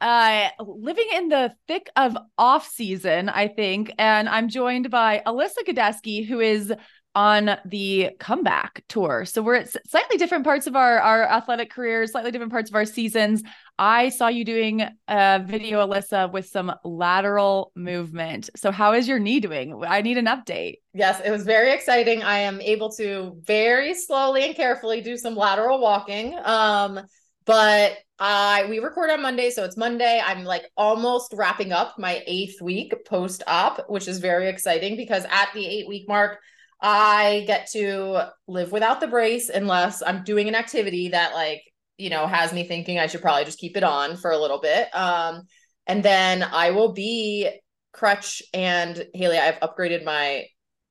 uh, living in the thick of off season, I think, and I'm joined by Alyssa Godesky, who is on the comeback tour. So we're at slightly different parts of our our athletic careers, slightly different parts of our seasons. I saw you doing a video, Alyssa, with some lateral movement. So how is your knee doing? I need an update. Yes, it was very exciting. I am able to very slowly and carefully do some lateral walking. Um, but I we record on Monday, so it's Monday. I'm like almost wrapping up my eighth week post op, which is very exciting because at the eight week mark, I get to live without the brace unless I'm doing an activity that like you know has me thinking I should probably just keep it on for a little bit. Um, and then I will be crutch and Haley. I've upgraded my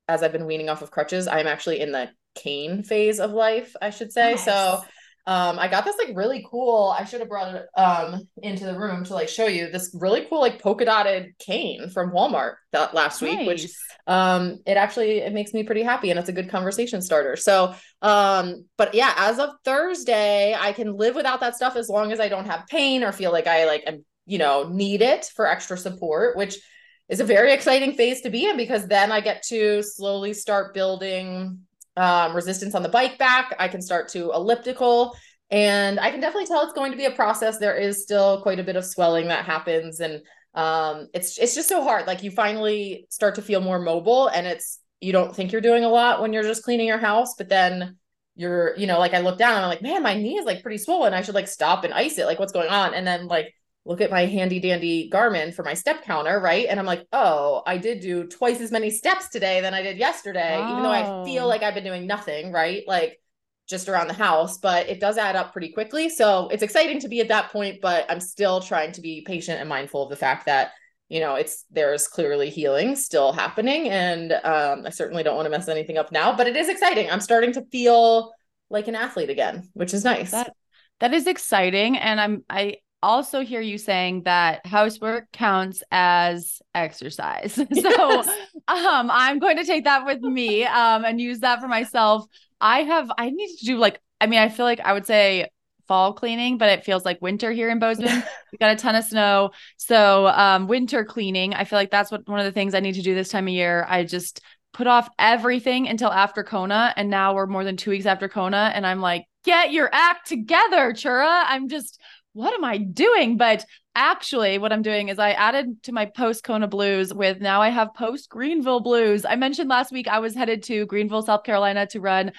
as I've been weaning off of crutches. I'm actually in the cane phase of life, I should say. Nice. So um, I got this like really cool. I should have brought it um into the room to like show you this really cool like polka dotted cane from Walmart that last nice. week, which um it actually it makes me pretty happy and it's a good conversation starter. So um, but yeah, as of Thursday, I can live without that stuff as long as I don't have pain or feel like I like am you know need it for extra support, which is a very exciting phase to be in because then I get to slowly start building um, resistance on the bike back. I can start to elliptical and I can definitely tell it's going to be a process. There is still quite a bit of swelling that happens and um, it's it's just so hard. Like you finally start to feel more mobile and it's you don't think you're doing a lot when you're just cleaning your house, but then you're, you know, like I look down and I'm like, man, my knee is like pretty swollen. I should like stop and ice it. Like what's going on? And then like look at my handy dandy Garmin for my step counter, right? And I'm like, oh, I did do twice as many steps today than I did yesterday, oh. even though I feel like I've been doing nothing, right? Like just around the house, but it does add up pretty quickly. So it's exciting to be at that point, but I'm still trying to be patient and mindful of the fact that you know it's there's clearly healing still happening and um, i certainly don't want to mess anything up now but it is exciting i'm starting to feel like an athlete again which is nice that that is exciting and i'm i also hear you saying that housework counts as exercise. So yes. um I'm going to take that with me um and use that for myself. I have I need to do like I mean I feel like I would say fall cleaning, but it feels like winter here in Bozeman. we got a ton of snow. So um winter cleaning, I feel like that's what one of the things I need to do this time of year. I just put off everything until after Kona and now we're more than 2 weeks after Kona and I'm like, "Get your act together, Chura." I'm just what am I doing? But actually, what I'm doing is I added to my post Kona blues with now I have post Greenville blues. I mentioned last week I was headed to Greenville, South Carolina to run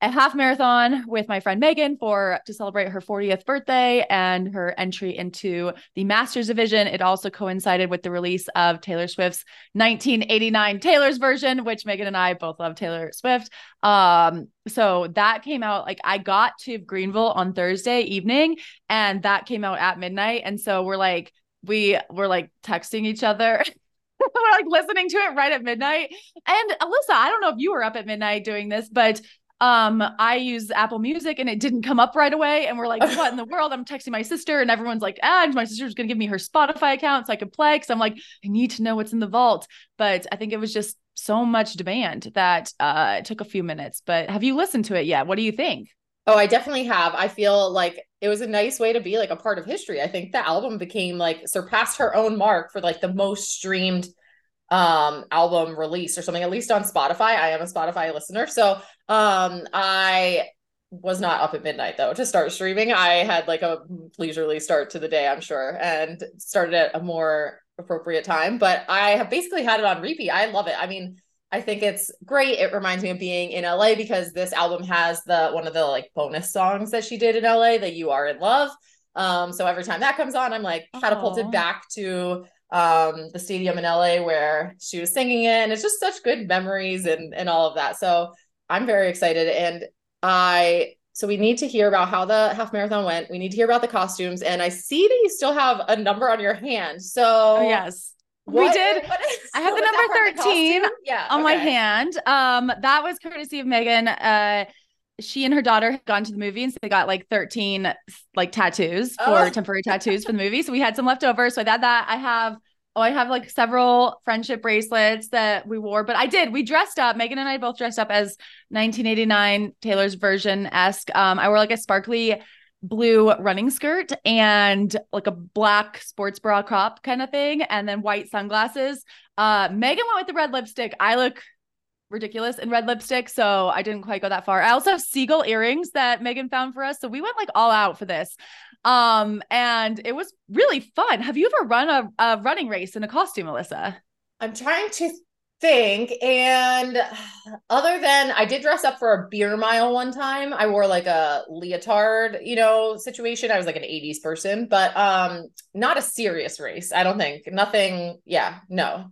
a half marathon with my friend Megan for to celebrate her 40th birthday and her entry into the Masters division. It also coincided with the release of Taylor Swift's 1989 Taylor's version, which Megan and I both love Taylor Swift. Um, so that came out like I got to Greenville on Thursday evening, and that came out at midnight. And so we're like, we were like texting each other. we're like listening to it right at midnight. And Alyssa, I don't know if you were up at midnight doing this, but um i use apple music and it didn't come up right away. And we're like what in the world? I'm texting my sister and everyone's like ah my sister's gonna give me her spotify account so i could play. Because i'm like i need to know what's in the vault. But i think it was just so much demand that uh it took a few minutes. But have you listened to it yet? What do you think? Oh i definitely have. I feel like it was a nice way to be like a part of history. I think the album became like surpassed her own mark for like the most streamed um album release or something at least on spotify. I am a spotify listener. So um i was not up at midnight though to start streaming. I had like a leisurely start to the day i'm sure and started at a more appropriate time. But i have basically had it on repeat. I love it. I mean i think it's great. It reminds me of being in la because this album has the one of the like bonus songs that she did in la that you are in love. Um so every time that comes on i'm like catapulted Aww. back to um, the stadium in LA where she was singing it. And it's just such good memories and, and all of that. So I'm very excited. And I So we need to hear about how the half marathon went. We need to hear about the costumes. And I see that you still have a number on your hand. So Oh, yes. we did. what is- I have the number part of the 13? Yeah. on my hand. Um, that was courtesy of Megan. Uh, she and her daughter had gone to the movie and so they got like 13 like tattoos for Oh. temporary tattoos for the movie. So we had some left over. So I had that. I have oh, I have like several friendship bracelets that we wore, but I did. We dressed up. Megan and I both dressed up as 1989 Taylor's version esque. Um, I wore like a sparkly blue running skirt and like a black sports bra crop kind of thing, and then white sunglasses. Uh, Megan went with the red lipstick. I look ridiculous in red lipstick, so I didn't quite go that far. I also have seagull earrings that Megan found for us, so we went like all out for this. Um, and it was really fun. Have you ever run a, a running race in a costume, Alyssa? I'm trying to think. And other than I did dress up for a beer mile one time, I wore like a leotard, you know, situation. I was like an 80s person, but um not a serious race. I don't think. Nothing. Yeah, no.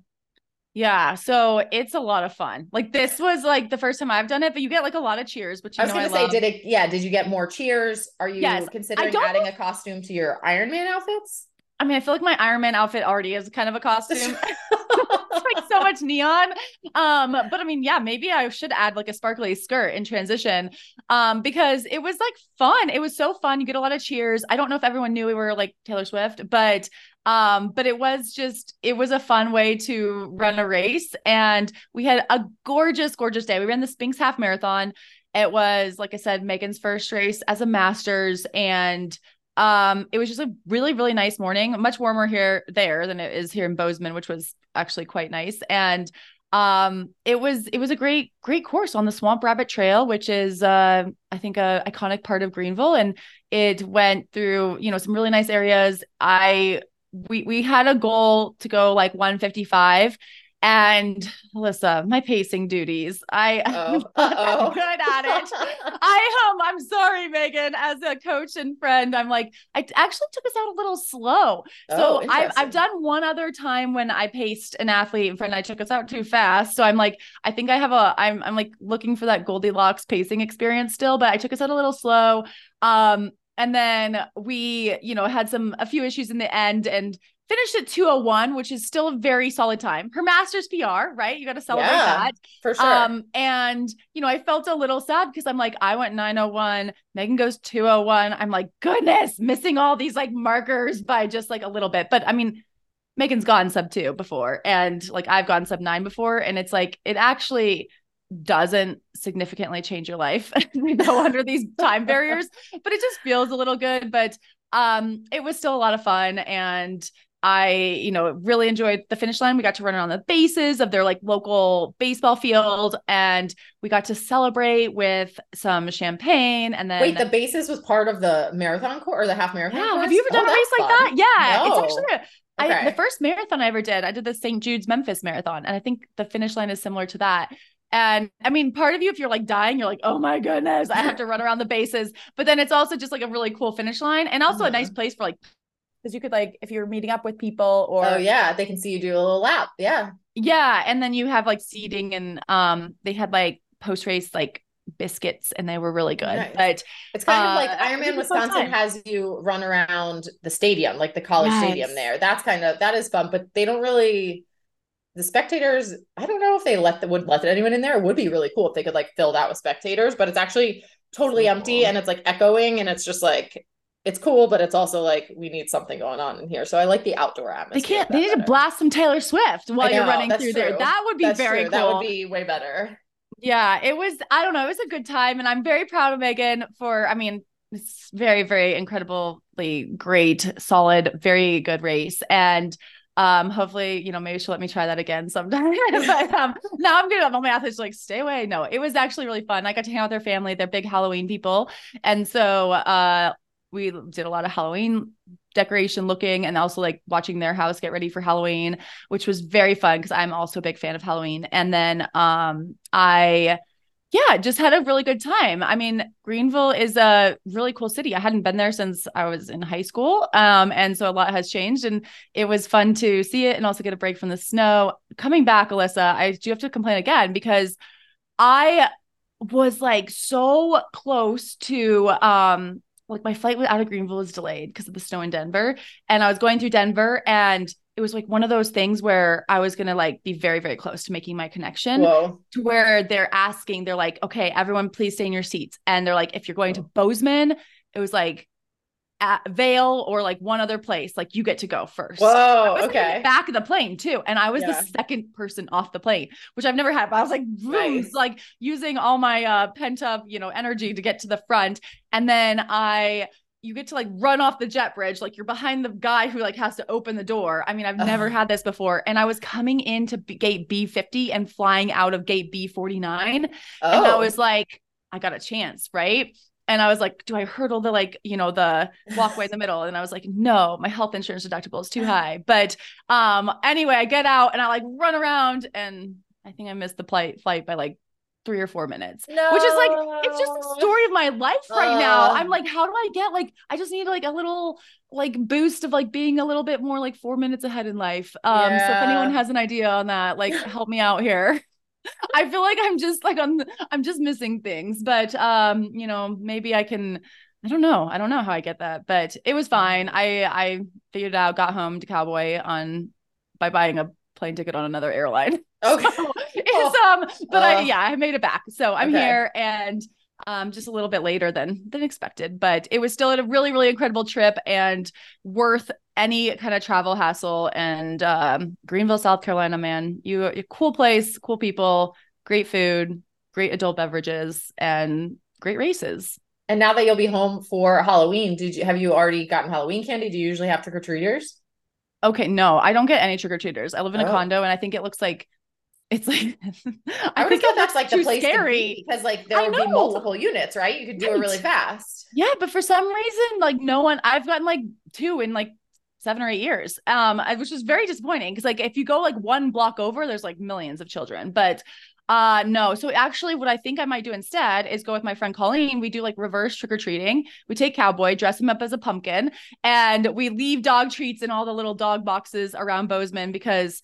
Yeah, so it's a lot of fun. Like this was like the first time I've done it, but you get like a lot of cheers, which you I was gonna I say, love. did it yeah, did you get more cheers? Are you Yes. considering adding a costume to your Ironman outfits? I mean, I feel like my Ironman outfit already is kind of a costume. it's like so much neon. Um, but I mean, yeah, maybe I should add like a sparkly skirt in transition. Um, because it was like fun. It was so fun. You get a lot of cheers. I don't know if everyone knew we were like Taylor Swift, but um, but it was just it was a fun way to run a race. And we had a gorgeous, gorgeous day. We ran the Spinx half marathon. It was, like I said, Megan's first race as a master's, and um, it was just a really, really nice morning. Much warmer here there than it is here in Bozeman, which was actually quite nice. And um, it was it was a great, great course on the Swamp Rabbit Trail, which is uh, I think a iconic part of Greenville, and it went through you know some really nice areas. I we we had a goal to go like 155 and Alyssa, my pacing duties. I Oh, I'm not good at it. I um I'm sorry, Megan, as a coach and friend. I'm like, I actually took us out a little slow. Oh, So I've I've done one other time when I paced an athlete in front, I took us out too fast. So I'm like, I think I have a I'm I'm like looking for that Goldilocks pacing experience still, but I took us out a little slow. Um and then we, you know, had some a few issues in the end and finished at 201, which is still a very solid time. Her master's PR, right? You got to celebrate Yeah, that. For sure. Um, and you know, I felt a little sad because I'm like, I went 901, Megan goes 201. I'm like, goodness, missing all these like markers by just like a little bit. But I mean, Megan's gone sub two before, and like I've gone sub nine before, and it's like it actually doesn't significantly change your life to go under these time barriers, but it just feels a little good. But um, it was still a lot of fun, and I, you know, really enjoyed the finish line. We got to run around the bases of their like local baseball field and we got to celebrate with some champagne and then Wait, the bases was part of the marathon course or the half marathon? Yeah, course? have you ever Oh, done a race like that? Yeah, it's actually a, I, Okay. the first marathon I ever did. I did the St. Jude's Memphis marathon and I think the finish line is similar to that. And I mean, part of you, if you're like dying, you're like, oh my goodness, I have to run around the bases. But then it's also just like a really cool finish line and also a Mhm. nice place for like, because you could like, if you're meeting up with people or Oh yeah, they can see you do a little lap. Yeah. yeah, and then you have like seating and um they had like post race like biscuits and they were really good. Nice. But It's kind Uh, of like Ironman Wisconsin has you run around the stadium, like the college stadium there. That's kind of that is fun, but they don't really the spectators, I don't know if they let the would let anyone in there. It would be really cool if they could like fill that with spectators, but it's actually totally So empty cool. and it's like echoing and it's just like it's cool, but it's also like we need something going on in here. So I like the outdoor atmosphere they can't they that need to blast some Taylor Swift while I you're running that's through there. That would be That's very true. cool. That would be way better. Yeah, it was, I don't know, it was a good time. And I'm very proud of Megan for, I mean, it's very, very incredibly great, solid, very good race. And um, hopefully, you know, maybe she'll let me try that again sometime. but um, now I'm gonna all my athletes like, stay away. No, it was actually really fun. I got to hang out with their family, they're big Halloween people. And so uh we did a lot of Halloween decoration looking and also like watching their house get ready for Halloween, which was very fun because I'm also a big fan of Halloween. And then um I yeah, just had a really good time. I mean, Greenville is a really cool city. I hadn't been there since I was in high school. Um, and so a lot has changed and it was fun to see it and also get a break from the snow. Coming back, Alyssa, I do have to complain again because I was like so close to um like my flight out of Greenville was delayed because of the snow in Denver. And I was going through Denver and it was like one of those things where I was gonna like be very, very close to making my connection Whoa. to where they're asking, they're like, okay, everyone please stay in your seats. And they're like, if you're going to Bozeman, it was like at Vail or like one other place, like you get to go first. Whoa. was like, in the Okay. back of the plane too. And I was Yeah. the second person off the plane, which I've never had. But I was like, vroom, Nice. like using all my uh pent up, you know, energy to get to the front. And then I you get to like run off the jet bridge, like you're behind the guy who like has to open the door. I mean, I've never had this before. And I was coming into B- gate B50 and flying out of gate B49. Oh. And I was like, I got a chance, right? And I was like, do I hurdle the like, you know, the walkway in the middle? And I was like, no, my health insurance deductible is too high. But um, anyway, I get out and I like run around and I think I missed the flight flight by like three or four minutes. no. Which is like, it's just the story of my life right now. Uh. I'm like, how do I get like I just need like a little like boost of like being a little bit more like four minutes ahead in life. Um, so if anyone has an idea on that, like help me out here. I feel like I'm just like on I'm just missing things, but um, you know, maybe I can I don't know. I don't know how I get that, but it was fine. I I figured it out, got home to Cowboy on by buying a plane ticket on another airline. Okay. So um but I Uh, yeah, I made it back. So I'm okay. here and um just a little bit later than than expected, but it was still a really really incredible trip and worth any kind of travel hassle and um Greenville, South Carolina, man. You a cool place, cool people, great food, great adult beverages and great races. And now that you'll be home for Halloween, did you have you already gotten Halloween candy? Do you usually have trick or treaters? Okay, no, I don't get any trick or treaters. I live in a Oh. condo and I think it looks like it's like I, would think thought that's like the place to scary. be because like there would be multiple units, right? You could do it really fast. Yeah, but for some reason, like no one, I've gotten like two in like seven or eight years, um, I- which is very disappointing because like if you go like one block over, there's like millions of children, but uh no. So actually, what I think I might do instead is go with my friend Colleen. We do like reverse trick or treating. We take Cowboy, dress him up as a pumpkin, and we leave dog treats in all the little dog boxes around Bozeman because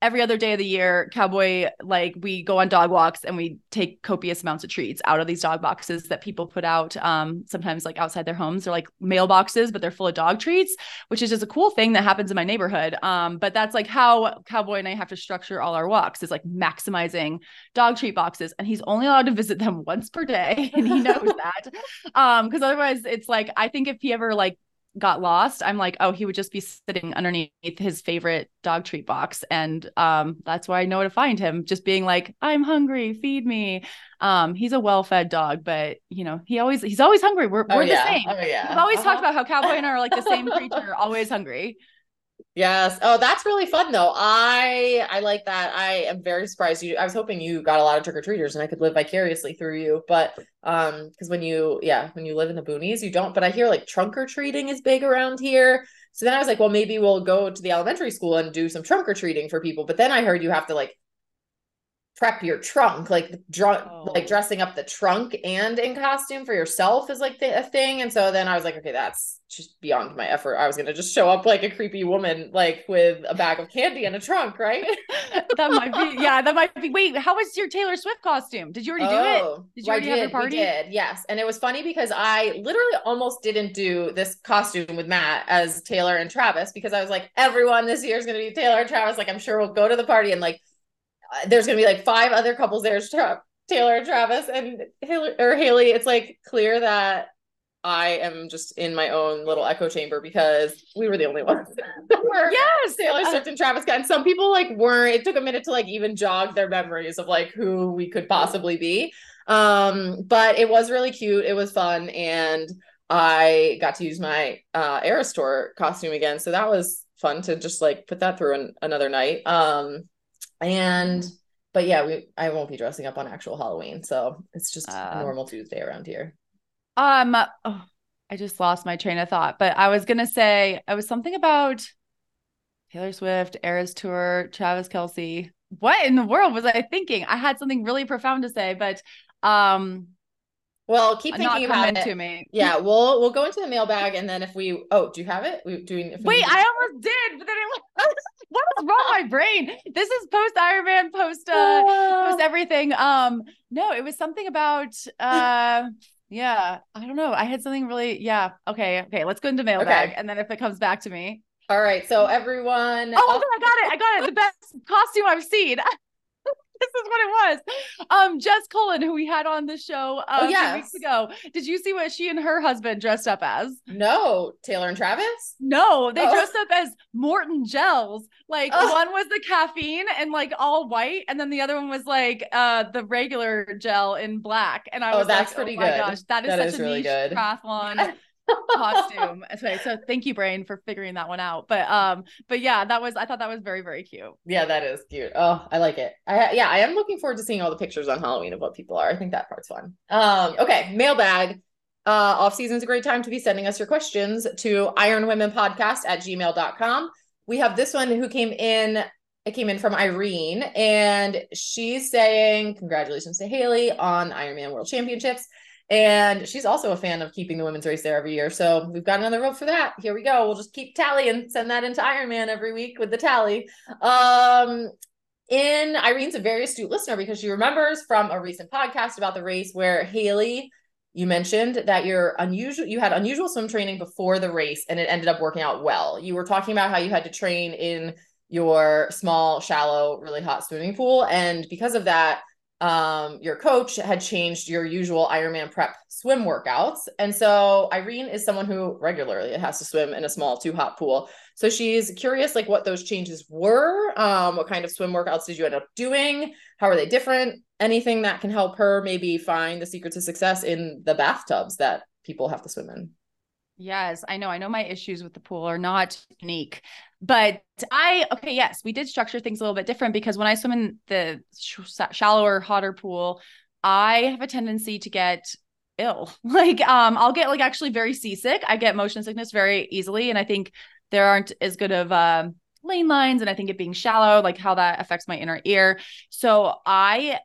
every other day of the year, Cowboy, like we go on dog walks and we take copious amounts of treats out of these dog boxes that people put out um, sometimes like outside their homes. They're like mailboxes, but they're full of dog treats, which is just a cool thing that happens in my neighborhood. Um, but that's like how Cowboy and I have to structure all our walks is like maximizing dog treat boxes. And he's only allowed to visit them once per day. And he knows that. Um, because otherwise it's like, I think if he ever like got lost, I'm like, oh, he would just be sitting underneath his favorite dog treat box. And um, that's why I know to find him, just being like, I'm hungry, feed me. Um, he's a well-fed dog, but you know, he always he's always hungry. We're Oh we're yeah. the same. Oh yeah. We've always talked Uh-huh. about how Cowboy and I are like the same creature, always hungry. Yes. Oh, that's really fun though. I I like that. I am very surprised you I was hoping you got a lot of trick or treaters and I could live vicariously through you. But um because when you yeah, when you live in the boonies, you don't. But I hear like trunk or treating is big around here. So then I was like, well, maybe we'll go to the elementary school and do some trunk or treating for people. But then I heard you have to like prep your trunk, like drunk, Oh. like dressing up the trunk and in costume for yourself is like the, a thing. And so then I was like, okay, that's just beyond my effort. I was gonna just show up like a creepy woman, like with a bag of candy and a trunk, right? that might be yeah, that might be. Wait, how was your Taylor Swift costume? Did you already do it? Oh, Did you already have your did, party? We did, yes. And it was funny because I literally almost didn't do this costume with Matt as Taylor and Travis because I was like, everyone this year is going to be Taylor and Travis. Like, I'm sure we'll go to the party and like, there's going to be like five other couples there, Tra- Taylor Travis and Haley, or Haley. It's like clear that I am just in my own little echo chamber because we were the only ones. Yes, Taylor uh, Swift and Travis Scott. And some people like weren't. It took a minute to like even jog their memories of like who we could possibly be. Um, but it was really cute. It was fun, and I got to use my uh Eras Tour costume again. So that was fun to just like put that through an, another night. Um, and but yeah, we I won't be dressing up on actual Halloween, so it's just a Um, normal Tuesday around here. Um, oh, I just lost my train of thought, but I was gonna say I was something about Taylor Swift, Eras Tour, Travis Kelce. What in the world was I thinking? I had something really profound to say, but um, Well, keep thinking about it. to me. Yeah, we'll we'll go into the mailbag, and then if we oh, do you have it? We doing if we Wait, I almost did, but then I what was What's wrong with my brain? This is post Ironman, post uh post everything. Um, no, it was something about uh yeah, I don't know. I had something really, yeah. Okay, okay, let's go into mailbag. Okay. And then if it comes back to me. All right. So everyone. Oh, I got it. I got it. The best costume I've seen. this is what it was. Um, Jess Cullen, who we had on the show uh, Oh, a few yes. weeks ago. Did you see what she and her husband dressed up as? No, Taylor and Travis. No, they Oh. dressed up as Maurten gels. Like Oh. one was the caffeine and like all white, and then the other one was like uh the regular gel in black. And I Oh, was that's like, pretty oh my good. gosh, that is That such is a really niche good. triathlon costume. Okay, so thank you, Brain, for figuring that one out. But um, but yeah, that was I thought that was very very cute. Yeah, that is cute. Oh, I like it. I yeah, I am looking forward to seeing all the pictures on Halloween of what people are. I think that part's fun. Um, okay, mailbag. Uh, off season is a great time to be sending us your questions to ironwomenpodcast at gmail.com. We have this one who came in. It came in from Irene, and she's saying, Congratulations to Haley on Ironman World Championships. And she's also a fan of keeping the women's race there every year. So we've got another vote for that. Here we go. We'll just keep tally and send that into Ironman every week with the tally. Um, in Irene's a very astute listener because she remembers from a recent podcast about the race where Haley, you mentioned that you're unusual, you had unusual swim training before the race and it ended up working out well. You were talking about how you had to train in your small, shallow, really hot swimming pool. And because of that, um, your coach had changed your usual Ironman prep swim workouts. And so Irene is someone who regularly has to swim in a small, too hot pool. So she's curious, like what those changes were. Um, what kind of swim workouts did you end up doing? How are they different? Anything that can help her maybe find the secret to success in the bathtubs that people have to swim in. Yes, I know. I know my issues with the pool are not unique, but I, okay, yes, we did structure things a little bit different because when I swim in the sh- shallower, hotter pool, I have a tendency to get ill. Like, um, I'll get like actually very seasick. I get motion sickness very easily. And I think there aren't as good of, um, lane lines and I think it being shallow, like how that affects my inner ear. So I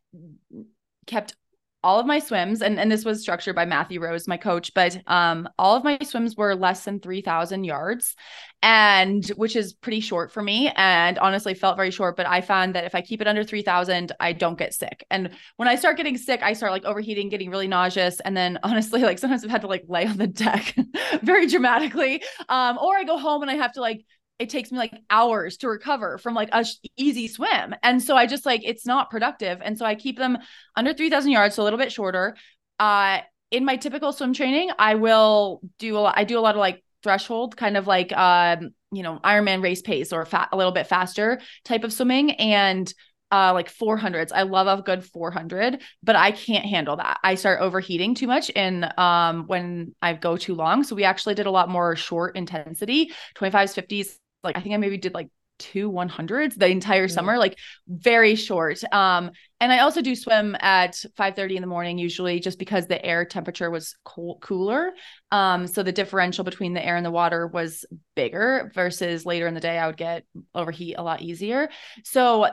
kept all of my swims and, and this was structured by Matthew Rose, my coach, but um all of my swims were less than 3000 yards and which is pretty short for me and honestly felt very short, but I found that if I keep it under 3000, I don't get sick. And when I start getting sick, I start like overheating, getting really nauseous and then honestly like sometimes I've had to like lay on the deck very dramatically. Um or I go home and I have to like it takes me like hours to recover from like a sh- easy swim. And so I just like it's not productive. And so I keep them under 3000 yards, so a little bit shorter. Uh in my typical swim training, I will do a lot I do a lot of like threshold kind of like um you know Ironman race pace or fat a little bit faster type of swimming and uh like 400s. I love a good 400, but I can't handle that. I start overheating too much in um when I go too long. So we actually did a lot more short intensity, 25s, 50s. Like I think I maybe did like two 100s the entire Mm. summer, like very short. Um and I also do swim at 5:30 in the morning usually just because the air temperature was cool, cooler. Um so the differential between the air and the water was bigger versus later in the day I would get overheat a lot easier. So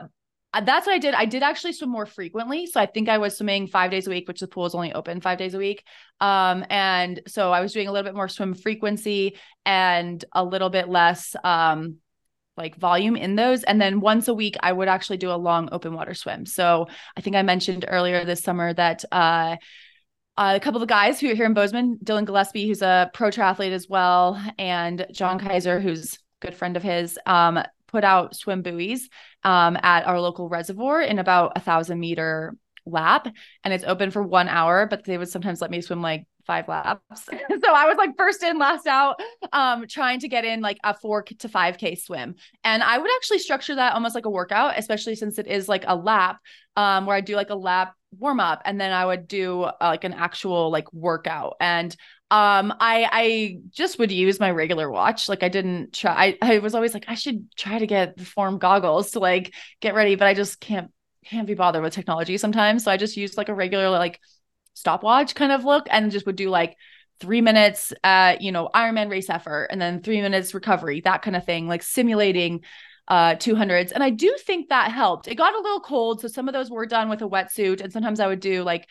that's what I did. I did actually swim more frequently. So I think I was swimming five days a week, which the pool is only open five days a week. Um, and so I was doing a little bit more swim frequency and a little bit less um like volume in those. And then once a week, I would actually do a long open water swim. So I think I mentioned earlier this summer that uh uh, a couple of guys who are here in Bozeman, Dylan Gillespie, who's a pro triathlete as well, and John Kaiser, who's a good friend of his, um, put out swim buoys um, at our local reservoir in about a thousand meter lap, and it's open for one hour. But they would sometimes let me swim like five laps, so I was like first in, last out, um, trying to get in like a four to five k swim. And I would actually structure that almost like a workout, especially since it is like a lap, um, where I do like a lap warm up and then I would do uh, like an actual like workout and um I I just would use my regular watch. Like I didn't try I, I was always like I should try to get the form goggles to like get ready but I just can't can't be bothered with technology sometimes. So I just used like a regular like stopwatch kind of look and just would do like three minutes uh you know Ironman race effort and then three minutes recovery that kind of thing like simulating uh 200s and i do think that helped. It got a little cold so some of those were done with a wetsuit and sometimes i would do like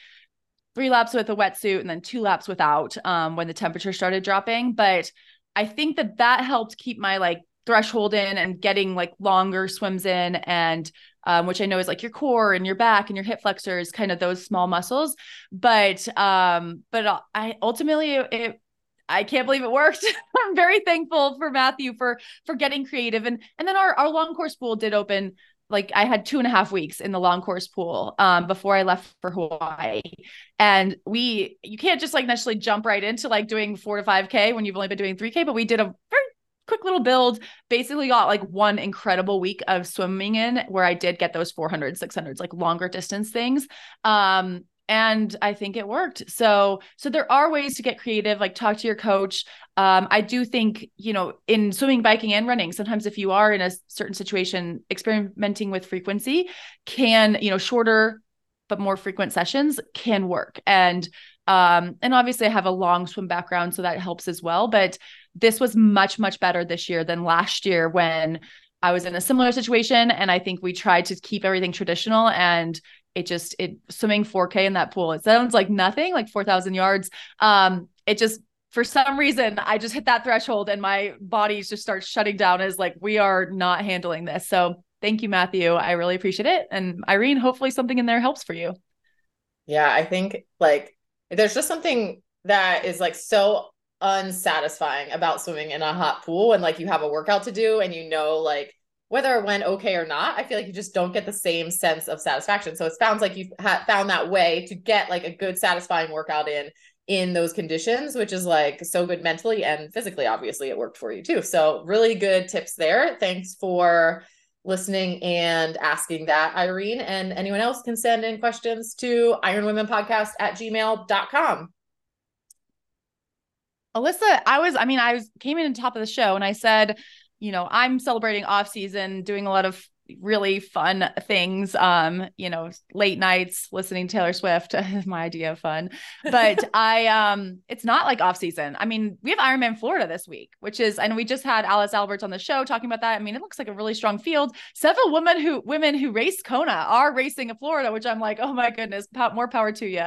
three laps with a wetsuit and then two laps without um when the temperature started dropping but i think that that helped keep my like threshold in and getting like longer swims in and um, which I know is like your core and your back and your hip flexors, kind of those small muscles. But um, but I ultimately it I can't believe it worked. I'm very thankful for Matthew for for getting creative and and then our our long course pool did open like I had two and a half weeks in the long course pool um, before I left for Hawaii. And we, you can't just like necessarily jump right into like doing four to 5K when you've only been doing 3K, but we did a very quick little build. Basically, got like one incredible week of swimming in where I did get those 400, 600s, like longer distance things. Um, and I think it worked. So, so there are ways to get creative. Like talk to your coach. Um, I do think you know in swimming, biking, and running. Sometimes if you are in a certain situation, experimenting with frequency can you know shorter but more frequent sessions can work. And um, and obviously I have a long swim background, so that helps as well. But this was much, much better this year than last year when I was in a similar situation. And I think we tried to keep everything traditional and it just it swimming 4K in that pool. It sounds like nothing, like 4,000 yards. Um, it just for some reason I just hit that threshold and my body just starts shutting down as like we are not handling this. So thank you, Matthew. I really appreciate it. And Irene, hopefully something in there helps for you. Yeah, I think like there's just something that is like so unsatisfying about swimming in a hot pool and like you have a workout to do and you know like whether it went okay or not i feel like you just don't get the same sense of satisfaction. So it sounds like you've ha- found that way to get like a good satisfying workout in in those conditions which is like so good mentally and physically obviously it worked for you too. So really good tips there. Thanks for listening and asking that irene. And anyone else can send in questions to ironwomenpodcast at gmail.com Alyssa, I was, I mean, I was came in on top of the show and I said, you know, I'm celebrating off season, doing a lot of really fun things. Um, you know, late nights listening to Taylor Swift, my idea of fun. But I um it's not like off season. I mean, we have Ironman Florida this week, which is and we just had Alice Alberts on the show talking about that. I mean, it looks like a really strong field. Several women who women who race Kona are racing in Florida, which I'm like, oh my goodness, more power to you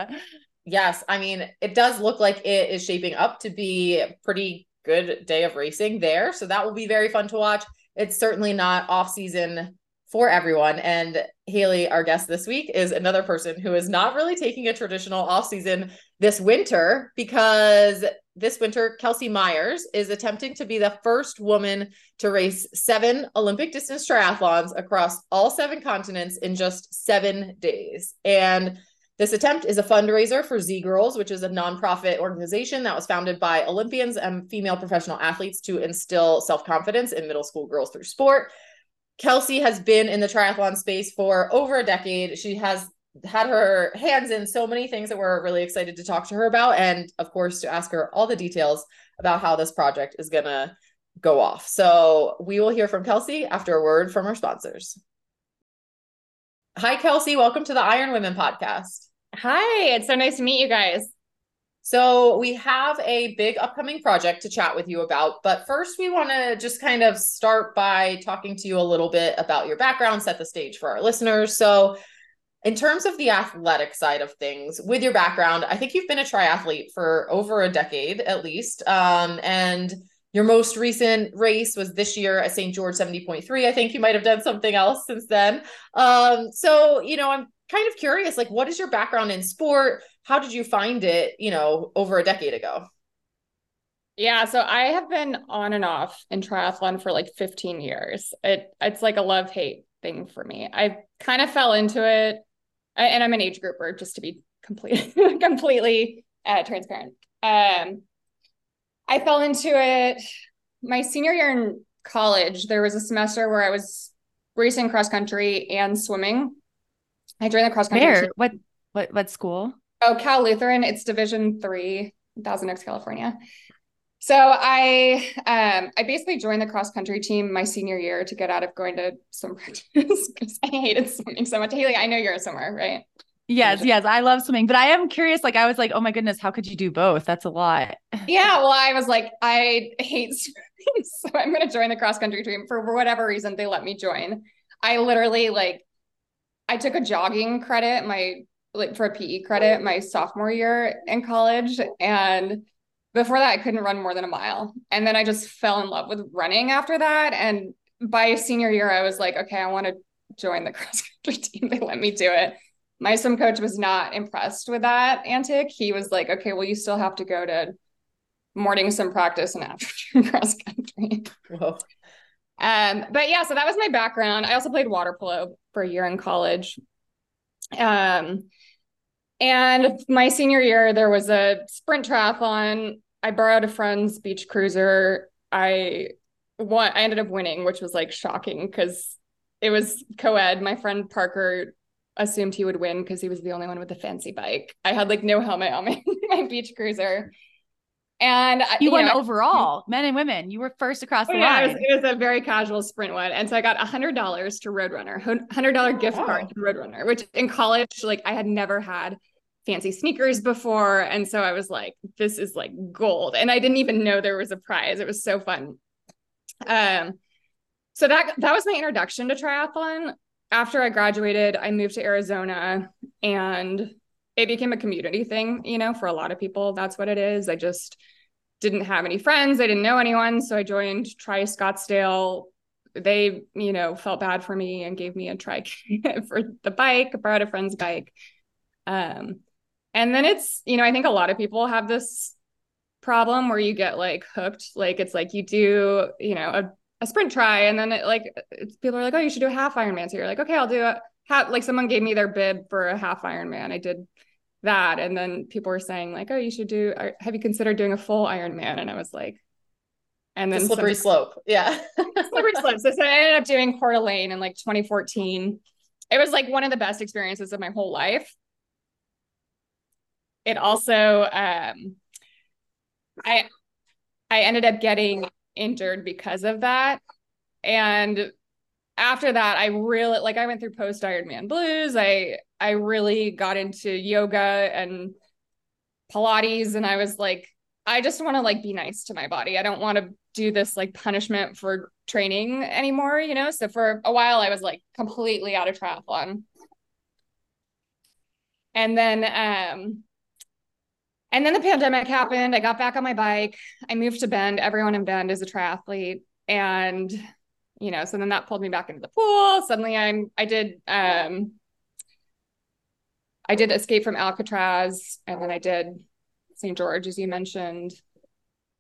yes, I mean, it does look like it is shaping up to be pretty good day of racing there. So that will be very fun to watch. It's certainly not off season for everyone. And Haley, our guest this week, is another person who is not really taking a traditional off season this winter because this winter, Kelsey Myers is attempting to be the first woman to race seven Olympic distance triathlons across all seven continents in just seven days. And this attempt is a fundraiser for ZGIRLS, which is a nonprofit organization that was founded by Olympians and female professional athletes to instill self confidence in middle school girls through sport. Kelsey has been in the triathlon space for over a decade. She has had her hands in so many things that we're really excited to talk to her about. And of course, to ask her all the details about how this project is going to go off. So we will hear from Kelsey after a word from our sponsors. Hi, Kelsey. Welcome to the Iron Women podcast. Hi, it's so nice to meet you guys. So, we have a big upcoming project to chat with you about. But first, we want to just kind of start by talking to you a little bit about your background, set the stage for our listeners. So, in terms of the athletic side of things, with your background, I think you've been a triathlete for over a decade at least. Um, and your most recent race was this year at St. George 70.3. I think you might have done something else since then. Um, so, you know, I'm kind of curious like, what is your background in sport? How did you find it, you know, over a decade ago? Yeah, so I have been on and off in triathlon for like 15 years. It it's like a love hate thing for me. I kind of fell into it, and I'm an age grouper, just to be complete, completely uh, transparent. Um, I fell into it my senior year in college. There was a semester where I was racing cross country and swimming. I joined the cross country. Where? What? What? What school? Oh, Cal Lutheran. It's Division three, Thousand Oaks, California. So I um I basically joined the cross country team my senior year to get out of going to swim practice because I hated swimming so much. Haley, I know you're a swimmer, right? Yes, yes, I love swimming, but I am curious. Like, I was like, oh my goodness, how could you do both? That's a lot. Yeah, well, I was like, I hate swimming, so I'm going to join the cross country team for whatever reason they let me join. I literally like, I took a jogging credit, my like for a PE credit, my sophomore year in college, and before that, I couldn't run more than a mile. And then I just fell in love with running after that. And by senior year, I was like, okay, I want to join the cross country team. They let me do it. My swim coach was not impressed with that antic. He was like, okay, well, you still have to go to morning swim practice and afternoon cross country. Whoa. Um, but yeah, so that was my background. I also played water polo for a year in college. Um, and my senior year, there was a sprint triathlon. I borrowed a friend's beach cruiser. I won, I ended up winning, which was like shocking because it was co-ed. My friend Parker assumed he would win because he was the only one with a fancy bike. I had like no helmet on my, my beach cruiser. And you, you won know, overall, men and women. You were first across the oh, yeah, line. It was, it was, a very casual sprint one. And so I got a hundred dollars to Roadrunner, hundred dollar gift wow. card to Roadrunner, which in college, like I had never had fancy sneakers before. And so I was like, this is like gold. And I didn't even know there was a prize. It was so fun. Um, so that that was my introduction to triathlon. After I graduated, I moved to Arizona and it became a community thing, you know, for a lot of people. That's what it is. I just didn't have any friends. I didn't know anyone. So I joined Tri Scottsdale. They, you know, felt bad for me and gave me a trike for the bike, borrowed a friend's bike. Um, and then it's, you know, I think a lot of people have this problem where you get like hooked. Like it's like you do, you know, a, a sprint try and then it like people are like, oh, you should do a half Ironman. So you're like, okay, I'll do a half. Like someone gave me their bib for a half Ironman. I did that. And then people were saying like, oh, you should do, have you considered doing a full Ironman? And I was like, and then the slippery some, slope. Yeah. slippery slope. So, so I ended up doing Coeur d'Alene in like 2014. It was like one of the best experiences of my whole life. It also, um, I, I ended up getting injured because of that. And after that, I really like I went through post Ironman blues. I I really got into yoga and Pilates, and I was like, I just want to like be nice to my body. I don't want to do this like punishment for training anymore, you know? So for a while I was like completely out of triathlon. And then um and then the pandemic happened. I got back on my bike. I moved to Bend. Everyone in Bend is a triathlete. And, you know, so then that pulled me back into the pool. Suddenly I'm, I did, um, I did escape from Alcatraz and then I did St. George, as you mentioned.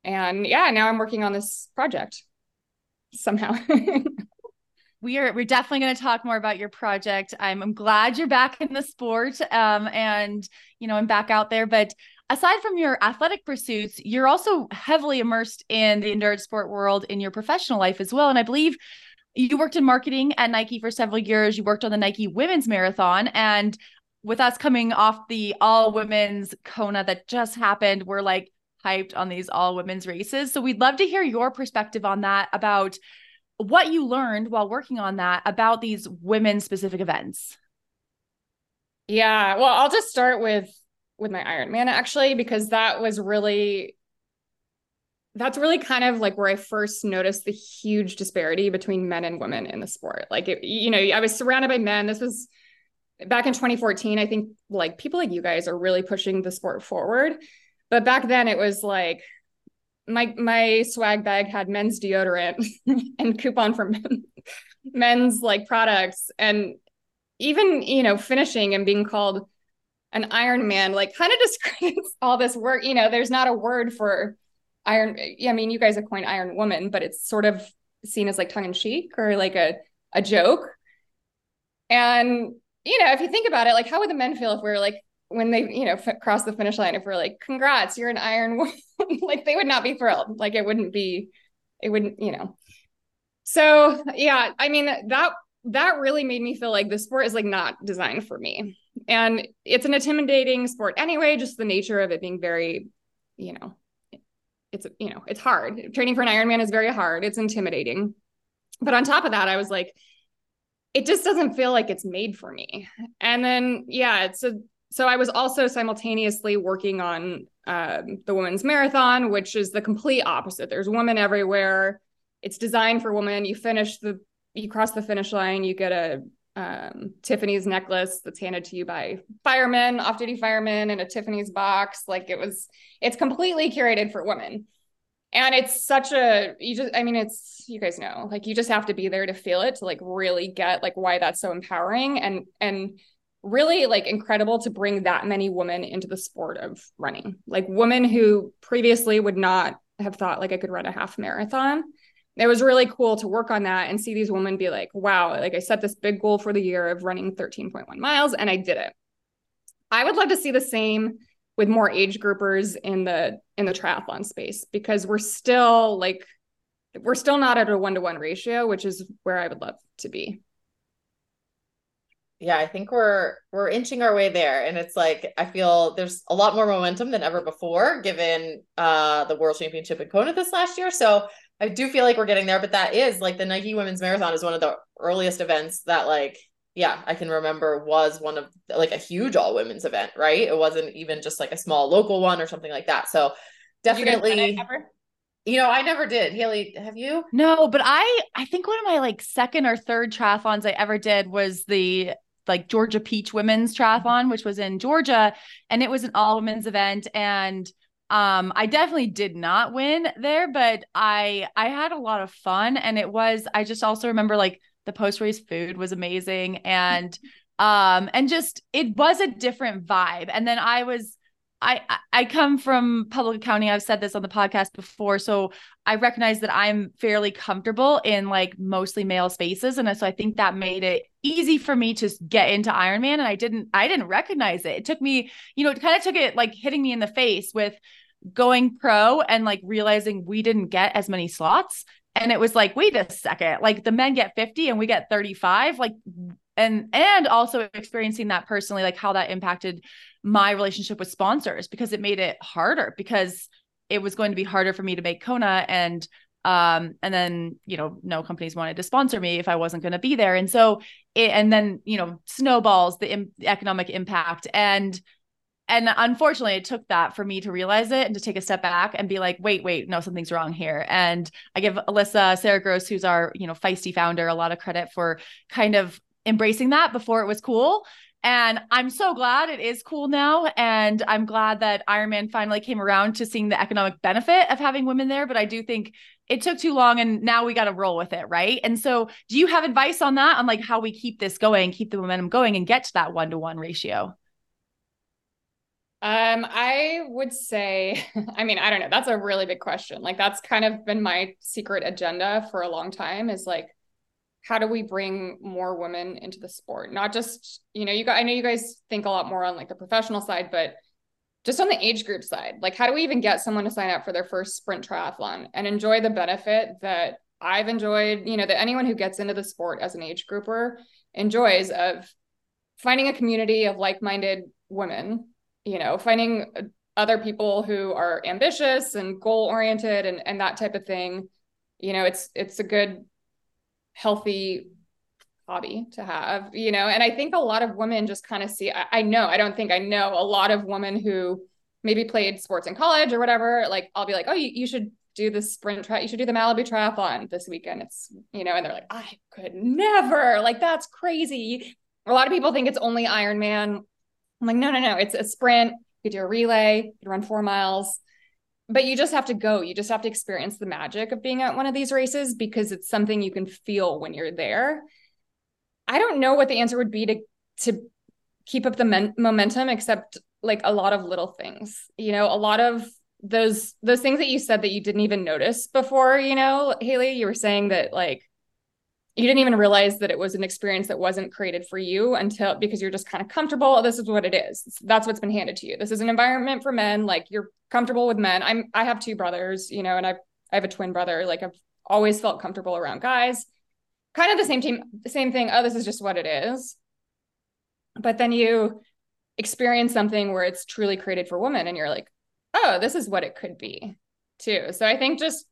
And yeah, now I'm working on this project somehow. we are we're definitely going to talk more about your project. I'm, I'm glad you're back in the sport um and you know I'm back out there but aside from your athletic pursuits, you're also heavily immersed in the endurance sport world in your professional life as well. And I believe you worked in marketing at Nike for several years. You worked on the Nike Women's Marathon. And with us coming off the all women's Kona that just happened, we're like hyped on these all women's races. So we'd love to hear your perspective on that about what you learned while working on that about these women specific events. Yeah, well, I'll just start with with my Ironman actually, because that was really that's really kind of like where I first noticed the huge disparity between men and women in the sport. Like, it, you know, I was surrounded by men. This was back in 2014. I think like people like you guys are really pushing the sport forward. But back then it was like my my swag bag had men's deodorant and coupon for men, men's like products and even you know finishing and being called an Iron Man like kind of discredits all this work. You know, there's not a word for Iron. Yeah, I mean, you guys have coined Iron Woman, but it's sort of seen as like tongue in cheek or like a a joke. And you know, if you think about it, like how would the men feel if we are like when they you know f- cross the finish line if we're like, "Congrats, you're an Iron Woman," like they would not be thrilled. Like it wouldn't be, it wouldn't, you know. So yeah, I mean that that really made me feel like the sport is like not designed for me and it's an intimidating sport anyway just the nature of it being very you know it's you know it's hard. Training for an ironman is very hard. It's intimidating. But on top of that i was like it just doesn't feel like it's made for me. And then yeah it's a so i was also simultaneously working on um, the women's marathon which is the complete opposite. There's women everywhere. It's designed for women. You finish the you cross the finish line you get a um, Tiffany's necklace that's handed to you by firemen, off-duty firemen, in a Tiffany's box. Like it was, it's completely curated for women. And it's such a you just I mean it's you guys know like you just have to be there to feel it to like really get like why that's so empowering and and really like incredible to bring that many women into the sport of running. Like women who previously would not have thought like I could run a half marathon. It was really cool to work on that and see these women be like, wow, like I set this big goal for the year of running 13.1 miles and I did it. I would love to see the same with more age groupers in the in the triathlon space because we're still like we're still not at a one to one ratio, which is where I would love to be. Yeah i think we're we're inching our way there. And it's like i feel there's a lot more momentum than ever before given uh the world championship in kona this last year. So i do feel like we're getting there but that is like the nike women's marathon is one of the earliest events that like yeah i can remember was one of like a huge all women's event right it wasn't even just like a small local one or something like that so definitely you know, I never did. Haley, have you? No, but I I think one of my like second or third triathlons I ever did was the like Georgia Peach Women's Triathlon, which was in Georgia, and it was an all women's event. And um, I definitely did not win there, but I I had a lot of fun, and it was. I just also remember like the post race food was amazing, and um, and just it was a different vibe. And then I was I I come from public accounting. I've said this on the podcast before, so I recognize that I'm fairly comfortable in like mostly male spaces, and so I think that made it easy for me to get into Ironman. And I didn't I didn't recognize it. It took me, you know, it kind of took it like hitting me in the face with going pro and like realizing we didn't get as many slots. And it was like, wait a second, like the men get 50 and we get 35. Like and and also experiencing that personally like how that impacted my relationship with sponsors because it made it harder because it was going to be harder for me to make Kona and um and then you know no companies wanted to sponsor me if I wasn't going to be there. And so it and then you know snowballs the, Im- the economic impact. And and unfortunately it took that for me to realize it and to take a step back and be like wait wait no something's wrong here. And i give alyssa sarah gross who's our you know feisty founder a lot of credit for kind of embracing that before it was cool. And I'm so glad it is cool now. And I'm glad that Ironman finally came around to seeing the economic benefit of having women there. But I do think it took too long and now we got to roll with it. Right. And so, do you have advice on that, on like how we keep this going, keep the momentum going, and get to that one to one ratio? Um, I would say, I mean, I don't know. That's a really big question. Like, that's kind of been my secret agenda for a long time is like, how do we bring more women into the sport? Not just, you know, you guys, I know you guys think a lot more on like the professional side, but just on the age group side, like how do we even get someone to sign up for their first sprint triathlon and enjoy the benefit that I've enjoyed, you know, that anyone who gets into the sport as an age grouper enjoys of finding a community of like-minded women, you know, finding other people who are ambitious and goal oriented and, and that type of thing. You know, it's it's a good healthy hobby to have, you know, and I think a lot of women just kind of see, I, I, know, I don't think I know a lot of women who maybe played sports in college or whatever. Like, I'll be like, oh, you, you should do the sprint tri- you should do the Malibu triathlon this weekend. It's, you know, and they're like, I could never, like, that's crazy. A lot of people think it's only Ironman. I'm like, no, no, no, it's a sprint. You do a relay, you run four miles but you just have to go. You just have to experience the magic of being at one of these races because it's something you can feel when you're there. I don't know what the answer would be to to keep up the men- momentum except like a lot of little things. You know, a lot of those those things that you said that you didn't even notice before, you know, Haley, you were saying that like you didn't even realize that it was an experience that wasn't created for you until because you're just kind of comfortable. This is what it is. That's what's been handed to you. This is an environment for men. Like you're comfortable with men. I'm I have two brothers, you know, and I I have a twin brother. Like I've always felt comfortable around guys. Kind of the same team, same thing. Oh, this is just what it is. But then you experience something where it's truly created for women, and you're like, oh, this is what it could be, too. So I think just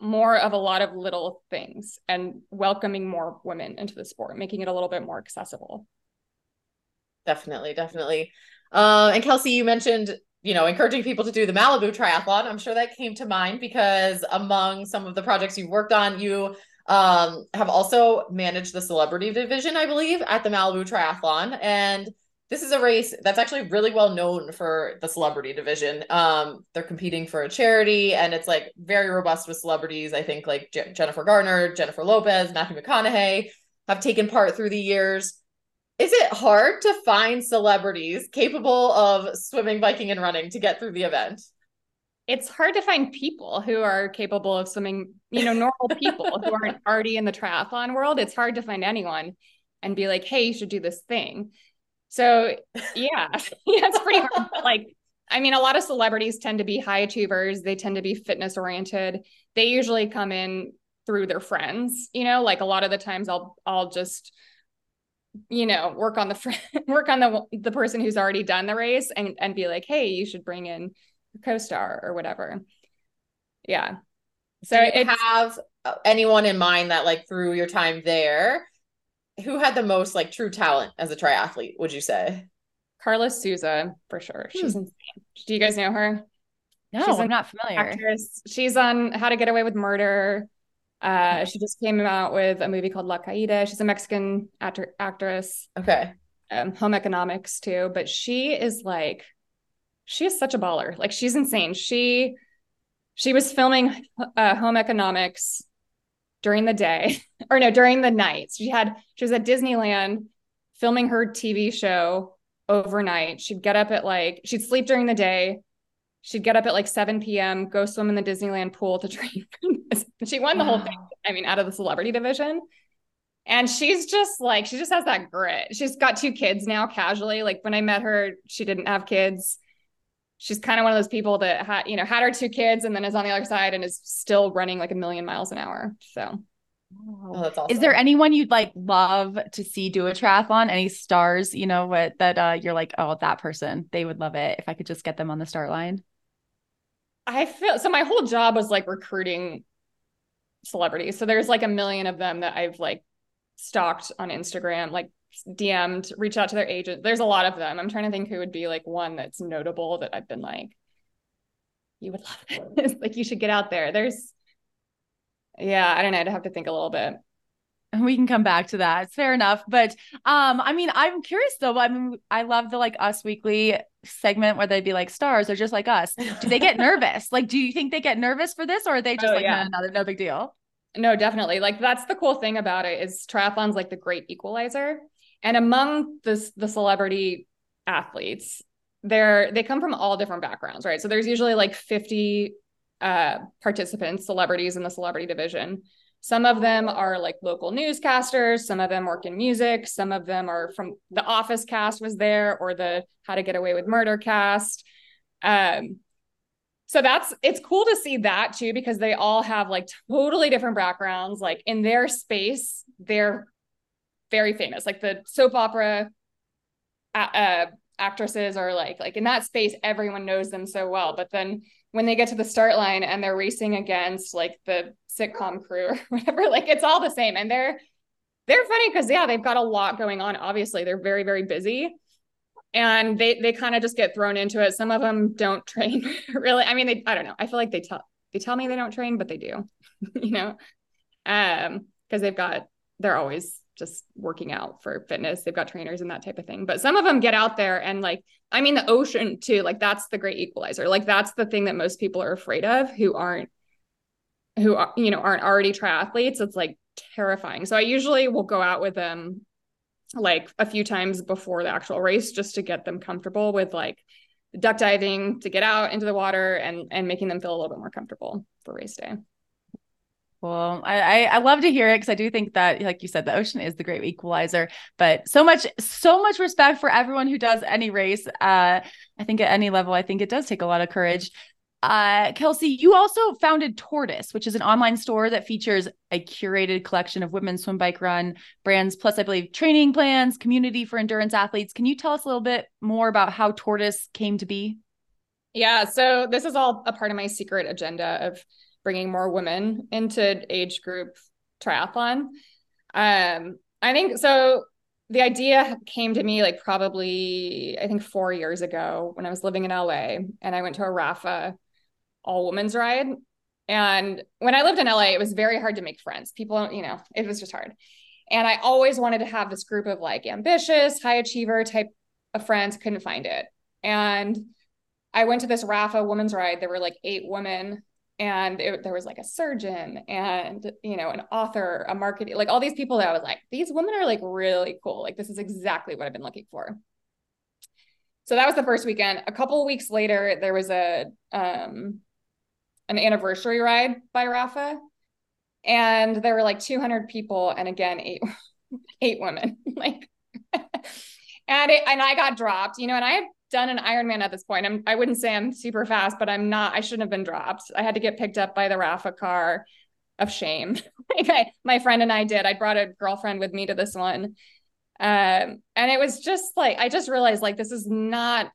more of a lot of little things and welcoming more women into the sport, making it a little bit more accessible. Definitely, definitely. Uh, and Kelsey, you mentioned, you know, encouraging people to do the Malibu triathlon. I'm sure that came to mind because among some of the projects you've worked on, you um, have also managed the celebrity division, I believe, at the Malibu Triathlon. And this is a race that's actually really well known for the celebrity division. Um, they're competing for a charity, and it's like very robust with celebrities. I think like J- Jennifer Garner, Jennifer Lopez, Matthew McConaughey have taken part through the years. Is it hard to find celebrities capable of swimming, biking, and running to get through the event? It's hard to find people who are capable of swimming, you know, normal people who aren't already in the triathlon world. It's hard to find anyone and be like, hey, you should do this thing. So yeah, yeah, it's pretty hard. like, I mean, a lot of celebrities tend to be high achievers. They tend to be fitness oriented. They usually come in through their friends, you know, like a lot of the times I'll I'll just you know work on the friend work on the the person who's already done the race and and be like hey you should bring in a co-star or whatever yeah so it have uh, anyone in mind that like through your time there who had the most like true talent as a triathlete would you say Karla Souza for sure she's hmm. insane do you guys know her no she's i'm not familiar actress. she's on how to get away with murder uh, she just came out with a movie called La Caída. She's a Mexican actor actress. Okay. Um, home economics too, but she is like, she is such a baller. Like she's insane. She she was filming uh, home economics during the day or no during the night. So she had she was at Disneyland filming her TV show overnight. She'd get up at like she'd sleep during the day. She'd get up at like 7 p.m., go swim in the Disneyland pool to train. She won the wow. whole thing. I mean, out of the celebrity division. And she's just like, she just has that grit. She's got two kids now, casually. Like when I met her, she didn't have kids. She's kind of one of those people that had, you know, had her two kids and then is on the other side and is still running like a million miles an hour. So Oh, that's awesome. Is there anyone you'd like love to see do a triathlon? Any stars, you know, what that uh you're like, oh, that person, they would love it if I could just get them on the start line? I feel so my whole job was like recruiting celebrities. So there's like a million of them that I've like stalked on Instagram, like DM'd, reached out to their agent. There's a lot of them. I'm trying to think who would be like one that's notable that I've been like, you would love this. like you should get out there. There's yeah, I don't know. I'd have to think a little bit. We can come back to that. It's fair enough. But um, I mean, I'm curious though. I mean, I love the like Us Weekly segment where they'd be like stars they're just like us do they get nervous like do you think they get nervous for this or are they just oh, like yeah. no, no, no big deal no definitely like that's the cool thing about it is triathlon's like the great equalizer and among the the celebrity athletes they're they come from all different backgrounds right so there's usually like 50 uh participants celebrities in the celebrity division some of them are like local newscasters, some of them work in music, some of them are from the Office cast was there or the How to Get Away with Murder cast. Um, so that's it's cool to see that too because they all have like totally different backgrounds. Like in their space, they're very famous. Like the soap opera uh, actresses are like like in that space, everyone knows them so well. But then when they get to the start line and they're racing against like the sitcom crew or whatever, like it's all the same. And they're they're funny because yeah, they've got a lot going on. Obviously, they're very, very busy. And they they kind of just get thrown into it. Some of them don't train really. I mean, they I don't know. I feel like they tell they tell me they don't train, but they do, you know. Um, because they've got they're always just working out for fitness. They've got trainers and that type of thing. But some of them get out there and like, I mean, the ocean too, like that's the great equalizer. Like that's the thing that most people are afraid of who aren't, who are, you know, aren't already triathletes. It's like terrifying. So I usually will go out with them like a few times before the actual race just to get them comfortable with like duck diving to get out into the water and and making them feel a little bit more comfortable for race day. Well, I, I, love to hear it because I do think that, like you said, the ocean is the great equalizer. But so much, so much respect for everyone who does any race. Uh, I think at any level, I think it does take a lot of courage. Uh, Kelsey, you also founded Tortis, which is an online store that features a curated collection of women's swim, bike, run brands, plus I believe training plans, community for endurance athletes. Can you tell us a little bit more about how Tortis came to be? Yeah, so this is all a part of my secret agenda of bringing more women into age group triathlon. Um, I think so. The idea came to me like probably I think four years ago when I was living in LA and I went to a Rapha all women's ride And when I lived in LA, it was very hard to make friends. People, you know, it was just hard. And I always wanted to have this group of like ambitious, high achiever type of friends, couldn't find it. And I went to this Rapha women's ride. There were like eight women, and it, there was like a surgeon and you know an author, a marketing, like all these people that I was like, these women are like really cool. Like this is exactly what I've been looking for. So that was the first weekend. A couple weeks later, there was a um an anniversary ride by Rapha and there were like 200 people, and again eight eight women, like. and it, and I got dropped, you know, and I had done an Ironman at this point. I'm I wouldn't say I'm super fast, but I'm not. I shouldn't have been dropped. I had to get picked up by the Rapha car of shame. like my friend and I did. I brought a girlfriend with me to this one. Um, and it was just like I just realized like this is not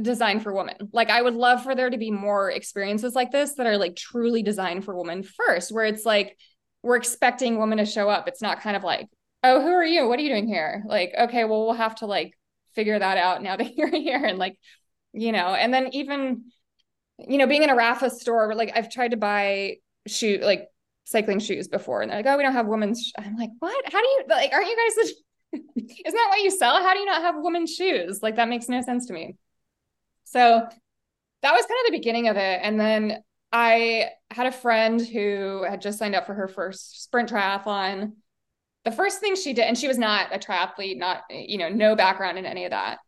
designed for women. Like I would love for there to be more experiences like this that are like truly designed for women first, where it's like we're expecting women to show up. It's not kind of like, oh, who are you? What are you doing here? Like, okay, well, we'll have to like figure that out now that you're here and like you know and then even you know being in a Rapha store like I've tried to buy shoe like cycling shoes before and they're like oh we don't have women's sh-. I'm like what? How do you like aren't you guys isn't that what you sell? How do you not have women's shoes? Like that makes no sense to me. So that was kind of the beginning of it. And then I had a friend who had just signed up for her first sprint triathlon the first thing she did, and she was not a triathlete, not, you know, no background in any of that.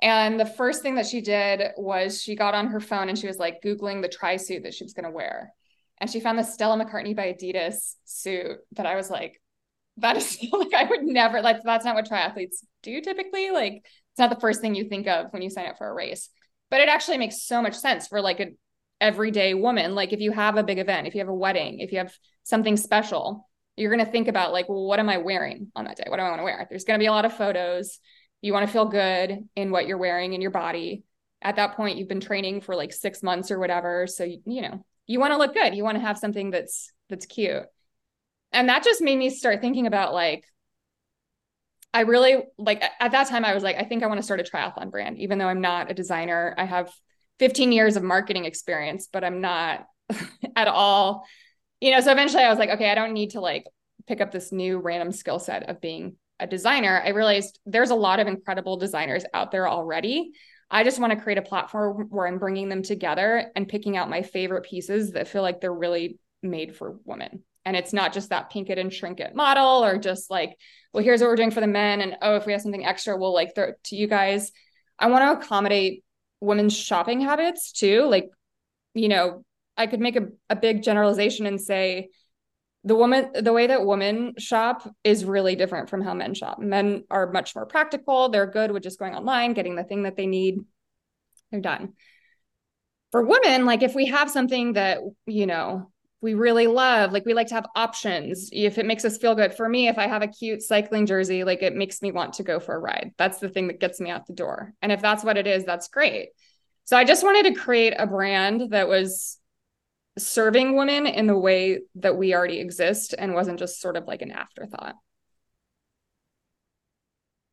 And the first thing that she did was she got on her phone and she was like Googling the tri suit that she was going to wear. And she found the Stella McCartney by Adidas suit that I was like, that is like, I would never, like, that's not what triathletes do typically. Like, it's not the first thing you think of when you sign up for a race. But it actually makes so much sense for like an everyday woman. Like, if you have a big event, if you have a wedding, if you have something special, you're going to think about like, well, what am I wearing on that day? What do I want to wear? There's going to be a lot of photos. You want to feel good in what you're wearing in your body. At that point, you've been training for like six months or whatever. So, you know, you want to look good. You want to have something that's, that's cute. And that just made me start thinking about like, I really like at that time, I was like, I think I want to start a triathlon brand, even though I'm not a designer. I have 15 years of marketing experience, but I'm not at all you know, so eventually I was like, okay, I don't need to like pick up this new random skill set of being a designer. I realized there's a lot of incredible designers out there already. I just want to create a platform where I'm bringing them together and picking out my favorite pieces that feel like they're really made for women. And it's not just that pink it and shrink it model or just like, well, here's what we're doing for the men. And oh, if we have something extra, we'll like throw it to you guys. I want to accommodate women's shopping habits too. Like, you know, I could make a, a big generalization and say the woman the way that women shop is really different from how men shop. Men are much more practical. They're good with just going online, getting the thing that they need. They're done. For women, like if we have something that, you know, we really love, like we like to have options. If it makes us feel good. For me, if I have a cute cycling jersey, like it makes me want to go for a ride. That's the thing that gets me out the door. And if that's what it is, that's great. So I just wanted to create a brand that was serving women in the way that we already exist and wasn't just sort of like an afterthought.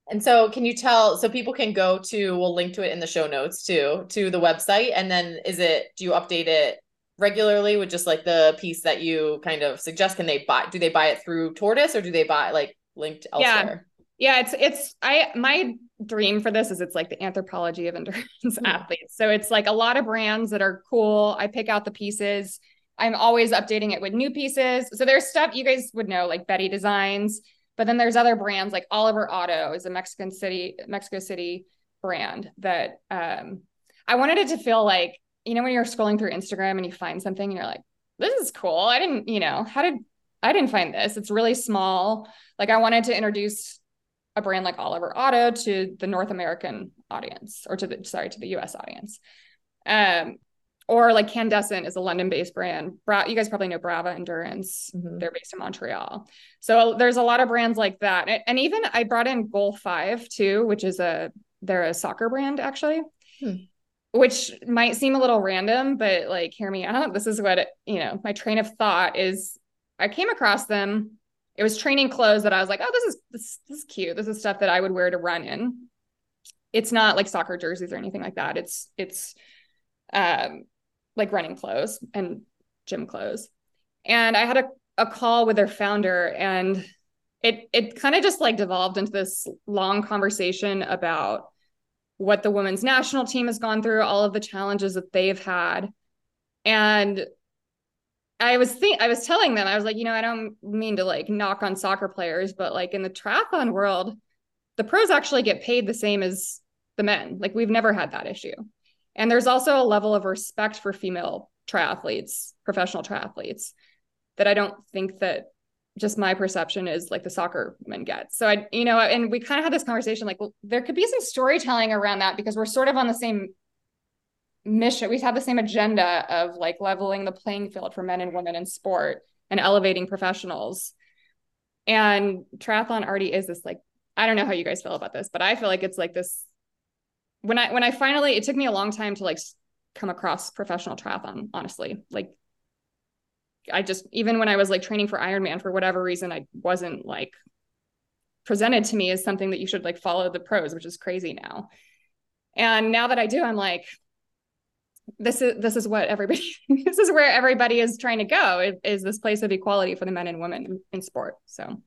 And so can you tell so people can go to we'll link to it in the show notes too to the website and then is it do you update it regularly with just like the piece that you kind of suggest can they buy do they buy it through Tortis or do they buy like linked elsewhere? Yeah. Yeah, it's it's I my dream for this is it's like the Anthropologie of endurance mm-hmm. athletes. So it's like a lot of brands that are cool. I pick out the pieces. I'm always updating it with new pieces. So there's stuff you guys would know, like Betty Designs, but then there's other brands like Oliver Auto is a Mexican City, Mexico City brand that um, I wanted it to feel like, you know, when you're scrolling through Instagram and you find something and you're like, this is cool. I didn't, you know, how did I didn't find this? It's really small. Like I wanted to introduce a brand like Oliver Auto to the North American audience or to the sorry to the US audience. Um, or like Candescent is a London-based brand. Bra- you guys probably know Brava Endurance. Mm-hmm. They're based in Montreal. So there's a lot of brands like that. And even I brought in Goal Five too, which is a they're a soccer brand actually. Hmm. Which might seem a little random, but like, hear me out. This is what, it, you know, my train of thought is I came across them it was training clothes that I was like, oh, this is this, this is cute. This is stuff that I would wear to run in. It's not like soccer jerseys or anything like that. It's it's um like running clothes and gym clothes. And I had a, a call with their founder and it it kind of just like devolved into this long conversation about what the women's national team has gone through, all of the challenges that they've had. And I was think I was telling them, I was like, you know, I don't mean to like knock on soccer players, but like in the triathlon world, the pros actually get paid the same as the men. Like we've never had that issue. And there's also a level of respect for female triathletes, professional triathletes, that I don't think that just my perception is like the soccer men get. So I, you know, and we kind of had this conversation like, well, there could be some storytelling around that because we're sort of on the same mission. We have the same agenda of like leveling the playing field for men and women in sport and elevating professionals. And triathlon already is this like, I don't know how you guys feel about this, but I feel like it's like this when I when I finally it took me a long time to like come across professional triathlon, honestly. Like I just even when I was like training for Ironman for whatever reason, I wasn't like presented to me as something that you should like follow the pros, which is crazy now. And now that I do, I'm like, this is this is what everybody this is where everybody is trying to go is, is this place of equality for the men and women in, in sport. So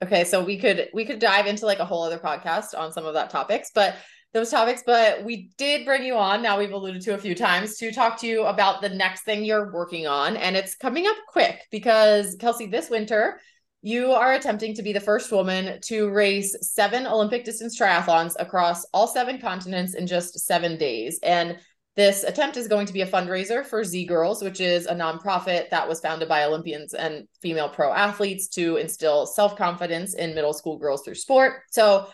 Okay, so we could we could dive into like a whole other podcast on some of that topics, but those topics, but we did bring you on. Now we've alluded to a few times to talk to you about the next thing you're working on. And it's coming up quick because, Kelsey, this winter, you are attempting to be the first woman to race seven Olympic distance triathlons across all seven continents in just seven days. And this attempt is going to be a fundraiser for ZGIRLS, which is a nonprofit that was founded by Olympians and female pro athletes to instill self confidence in middle school girls through sport. So,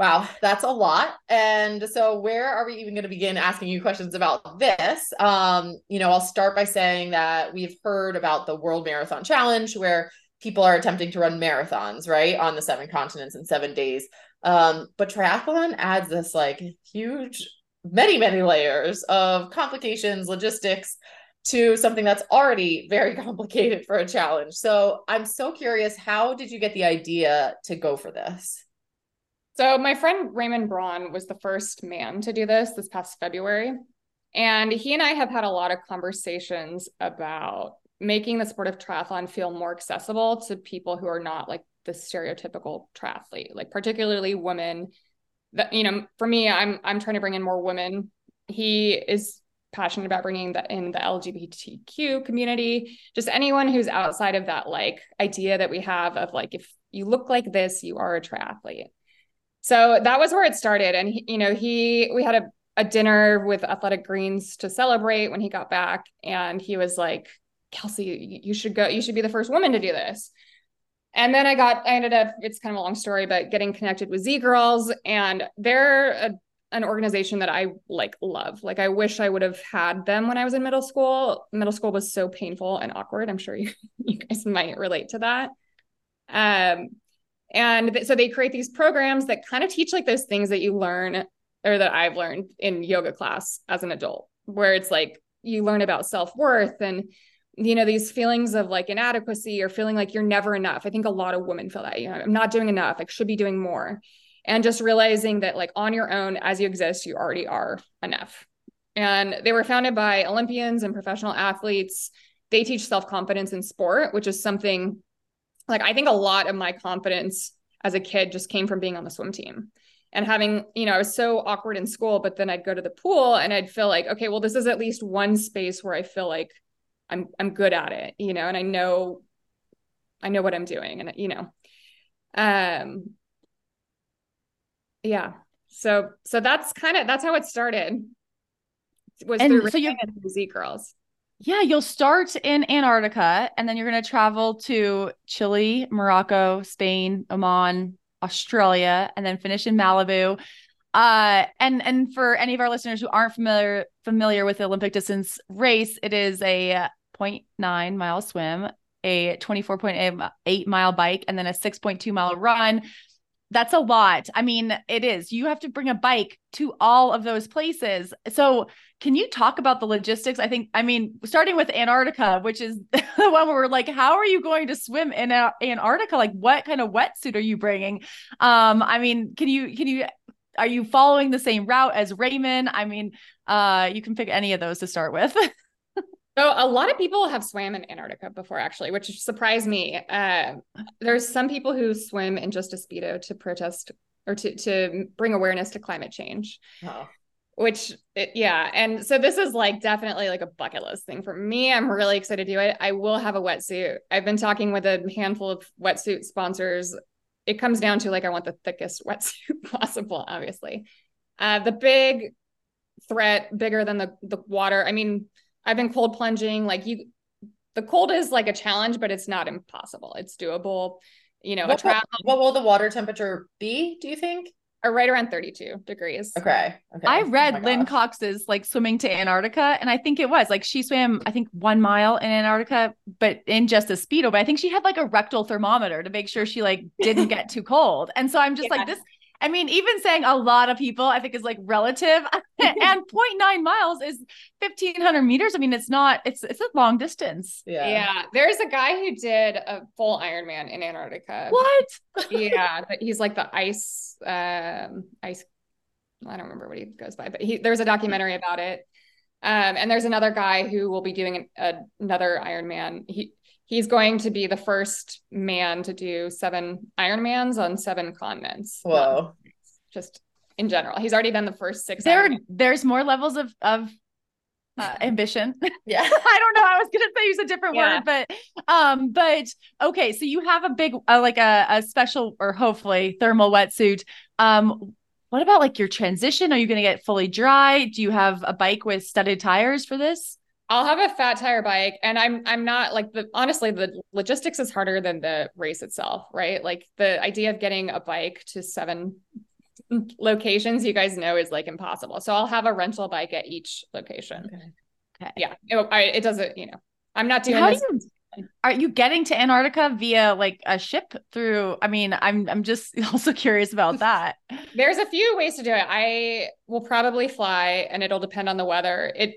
Wow, that's a lot. And so, where are we even going to begin asking you questions about this? Um, you know, I'll start by saying that we've heard about the World Marathon Challenge, where people are attempting to run marathons, right, on the seven continents in seven days. Um, but triathlon adds this like huge, many, many layers of complications, logistics to something that's already very complicated for a challenge. So, I'm so curious how did you get the idea to go for this? So my friend Raymond Braun was the first man to do this this past February. And he and I have had a lot of conversations about making the sport of triathlon feel more accessible to people who are not like the stereotypical triathlete, like particularly women. That you know, for me, I'm I'm trying to bring in more women. He is passionate about bringing that in the LGBTQ community, just anyone who's outside of that like idea that we have of like if you look like this, you are a triathlete so that was where it started and he, you know he we had a, a dinner with athletic greens to celebrate when he got back and he was like kelsey you should go you should be the first woman to do this. And then i got i ended up it's kind of a long story but getting connected with ZGIRLS and they're a, an organization that i like love. Like i wish i would have had them when i was in middle school. Middle school was so painful and awkward. I'm sure you, you guys might relate to that. Um and th- so they create these programs that kind of teach like those things that you learn or that I've learned in yoga class as an adult, where it's like you learn about self worth and you know these feelings of like inadequacy or feeling like you're never enough. I think a lot of women feel that you know I'm not doing enough. I should be doing more, and just realizing that like on your own as you exist, you already are enough. And they were founded by Olympians and professional athletes. They teach self confidence in sport, which is something like I think a lot of my confidence as a kid just came from being on the swim team and having you know i was so awkward in school but then i'd go to the pool and i'd feel like okay well this is at least one space where i feel like i'm i'm good at it you know and i know i know what i'm doing and you know um yeah. So so that's kind of that's how it started. Was and through so you ZGIRLS. Yeah, you'll start in Antarctica and then you're going to travel to Chile, Morocco, Spain, Oman, Australia, and then finish in Malibu. Uh, and and for any of our listeners who aren't familiar familiar with the Olympic distance race, it is a 0.9 mile swim, a 24.8 mile bike, and then a 6.2 mile run that's a lot. I mean, it is. You have to bring a bike to all of those places. So, can you talk about the logistics? I think, I mean, starting with Antarctica, which is the one where we're like, how are you going to swim in Antarctica? Like, what kind of wetsuit are you bringing? Um, I mean, can you, can you, are you following the same route as Raymond? I mean, uh, you can pick any of those to start with. So a lot of people have swam in Antarctica before, actually, which surprised me. Uh, there's some people who swim in just a speedo to protest or to to bring awareness to climate change. Oh. Which, it, yeah, and so this is like definitely like a bucket list thing for me. I'm really excited to do it. I will have a wetsuit. I've been talking with a handful of wetsuit sponsors. It comes down to like I want the thickest wetsuit possible, obviously. Uh, the big threat, bigger than the the water. I mean, I've been cold plunging. Like you, the cold is like a challenge, but it's not impossible. It's doable. You know, What, will- triathlon what will the water temperature be, do you think? are right around 32 degrees. Okay. Okay. I Oh read Lynne gosh. Cox's like swimming to Antarctica, and I think it was like she swam, I think one mile in Antarctica, but in just a speedo. But I think she had like a rectal thermometer to make sure she like didn't get too cold. And so I'm just Yeah. like this. I mean, even saying a lot of people, I think is like relative. and 0.9 miles is 1500 meters. I mean, it's not. It's it's a long distance. Yeah. Yeah. There's a guy who did a full Ironman in Antarctica. What? yeah, but he's like the ice, um, ice. I don't remember what he goes by, but he there's a documentary about it. Um, and there's another guy who will be doing an, another Ironman. He he's going to be the first man to do seven Ironmans on seven continents. not Whoa. just in general. He's already done the first six. There, Ironmans. there's more levels of of uh, ambition. Yeah. I don't know. I was gonna say use a different Yeah. word, but um, but okay. So you have a big, uh, like a a special or hopefully thermal wetsuit. Um, what about like your transition? Are you gonna get fully dry? Do you have a bike with studded tires for this? I'll have a fat tire bike and I'm I'm not like the honestly the logistics is harder than the race itself, right? Like the idea of getting a bike to seven locations you guys know is like impossible. So I'll have a rental bike at each location. Okay. Yeah. It, I, it doesn't, you know. I'm not doing How this. do you? Are you getting to Antarctica via like a ship through? I mean, I'm I'm just also curious about that. There's a few ways to do it. I will probably fly and it'll depend on the weather. It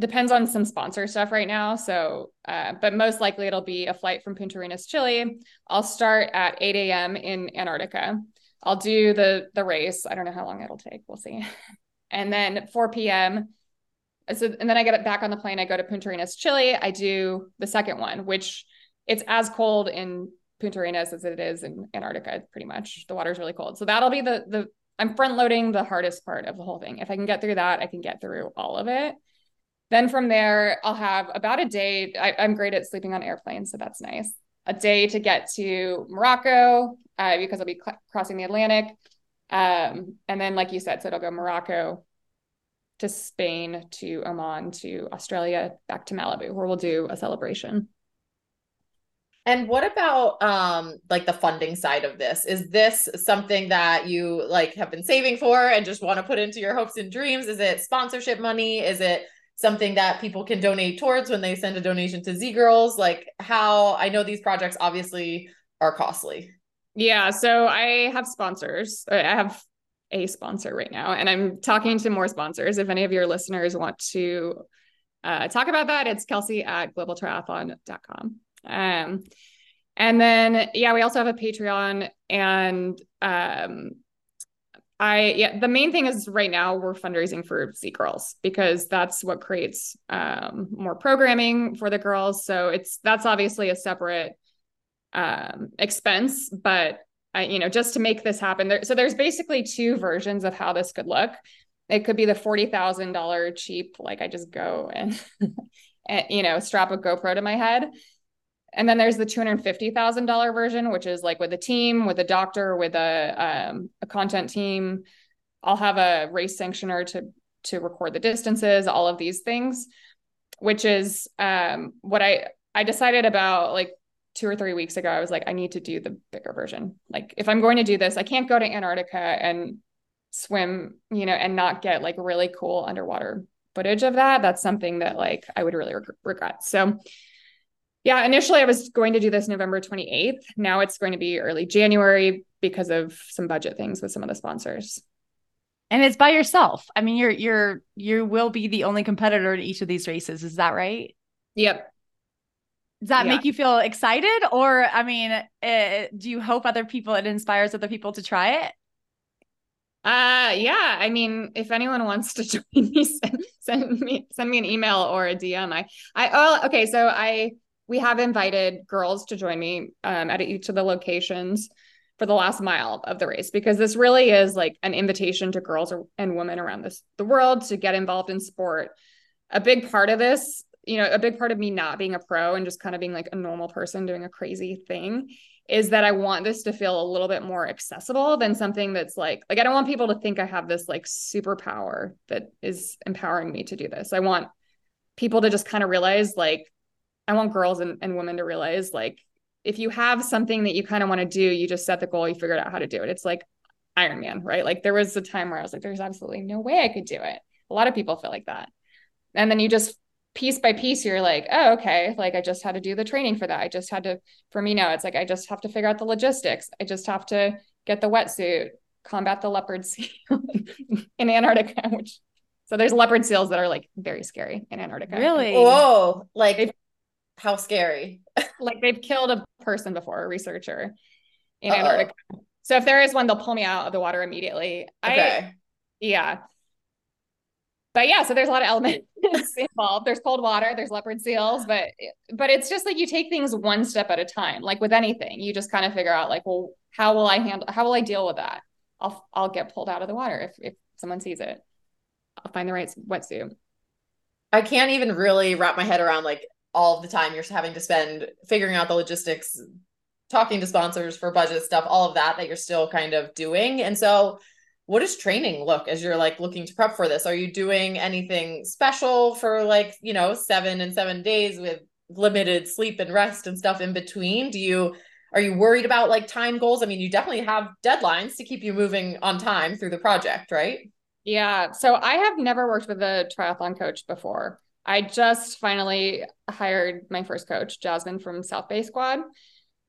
depends on some sponsor stuff right now. So, uh, but most likely it'll be a flight from Punta Arenas, Chile. I'll start at 8 a.m. in Antarctica. I'll do the the race. I don't know how long it'll take. We'll see. And then 4 p.m. So, and then I get it back on the plane. I go to Punta Arenas, Chile. I do the second one, which it's as cold in Punta Arenas as it is in Antarctica, pretty much. The water's really cold. So that'll be the the I'm front loading the hardest part of the whole thing. If I can get through that, I can get through all of it. Then from there, I'll have about a day. I, I'm great at sleeping on airplanes, so that's nice. A day to get to Morocco uh, because I'll be cl- crossing the Atlantic. Um, and then, like you said, so it'll go Morocco to Spain to Oman to Australia back to Malibu, where we'll do a celebration. And what about um like the funding side of this? Is this something that you like have been saving for and just want to put into your hopes and dreams? Is it sponsorship money? Is it something that people can donate towards when they send a donation to ZGIRLS? Like how I know these projects obviously are costly. Yeah, so I have sponsors. I have a sponsor right now, and I'm talking to more sponsors. If any of your listeners want to uh, talk about that, it's Kelsey at globaltriathlon.com. Um, and then, yeah, we also have a Patreon, and um, I, yeah, the main thing is right now we're fundraising for ZGIRLS because that's what creates um, more programming for the girls. So it's that's obviously a separate um, expense, but I, you know, just to make this happen, there, so there's basically two versions of how this could look. It could be the forty thousand dollar cheap, like I just go and, and you know strap a GoPro to my head, and then there's the two hundred fifty thousand dollar version, which is like with a team, with a doctor, with a um, a content team. I'll have a race sanctioner to to record the distances, all of these things, which is um, what I I decided about like two or three weeks ago, I was like, I need to do the bigger version. Like, if I'm going to do this, I can't go to Antarctica and swim, you know, and not get like really cool underwater footage of that. That's something that like I would really reg- regret. So, yeah, initially I was going to do this November 28th. Now it's going to be early January because of some budget things with some of the sponsors. And it's by yourself. I mean, you're you're you will be the only competitor in each of these races. Is that right? Yep. Does that Yeah. make you feel excited, or I mean, uh, do you hope other people it inspires other people to try it? Uh yeah, I mean, if anyone wants to join me, send, send me send me an email or a DM. I I oh okay, so I we have invited girls to join me um, at each of the locations for the last mile of the race because this really is like an invitation to girls and women around this the world to get involved in sport. A big part of this, you know, a big part of me not being a pro and just kind of being like a normal person doing a crazy thing is that I want this to feel a little bit more accessible than something that's like like I don't want people to think I have this like superpower that is empowering me to do this. I want people to just kind of realize like I want girls and, and women to realize like if you have something that you kind of want to do, you just set the goal, you figured out how to do it. It's like Ironman, right? Like there was a time where I was like, there's absolutely no way I could do it. A lot of people feel like that. And then you just piece by piece you're like oh okay like i just had to do the training for that i just had to for me now it's like i just have to figure out the logistics i just have to get the wetsuit combat the leopard seal in antarctica which so there's leopard seals that are like very scary in antarctica really whoa like they've, how scary like they've killed a person before a researcher in Uh-oh. antarctica so if there is one they'll pull me out of the water immediately okay. i yeah but yeah, so there's a lot of elements involved. There's cold water, there's leopard seals, but but it's just like you take things one step at a time. Like with anything, you just kind of figure out like, well, how will I handle? How will I deal with that? I'll I'll get pulled out of the water if if someone sees it. I'll find the right wetsuit. I can't even really wrap my head around like all the time you're having to spend figuring out the logistics, talking to sponsors for budget stuff, all of that that you're still kind of doing. And so what does training look as you're like looking to prep for this? Are you doing anything special for like, you know, seven and seven days with limited sleep and rest and stuff in between? Do you are you worried about like time goals? I mean, you definitely have deadlines to keep you moving on time through the project, right? Yeah. So I have never worked with a triathlon coach before. I just finally hired my first coach, Jasmine from South Bay Squad,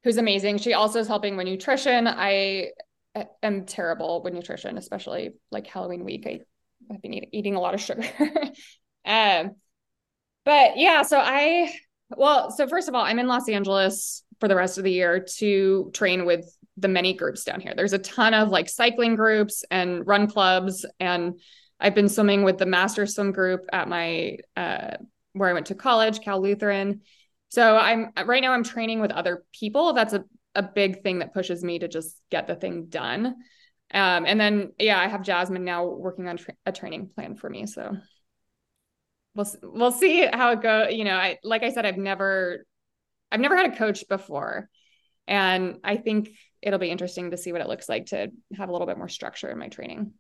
who's amazing. She also is helping with nutrition. I am terrible with nutrition, especially like Halloween week. I, have been eat, eating a lot of sugar. um, but yeah, so I, well, so first of all, I'm in Los Angeles for the rest of the year to train with the many groups down here. There's a ton of like cycling groups and run clubs. And I've been swimming with the master swim group at my, uh, where I went to college, Cal Lutheran. So I'm right now I'm training with other people. That's a a big thing that pushes me to just get the thing done. Um, and then yeah, I have Jasmine now working on tra- a training plan for me. So we'll we'll see how it goes. You know, I like I said, I've never I've never had a coach before, and I think it'll be interesting to see what it looks like to have a little bit more structure in my training.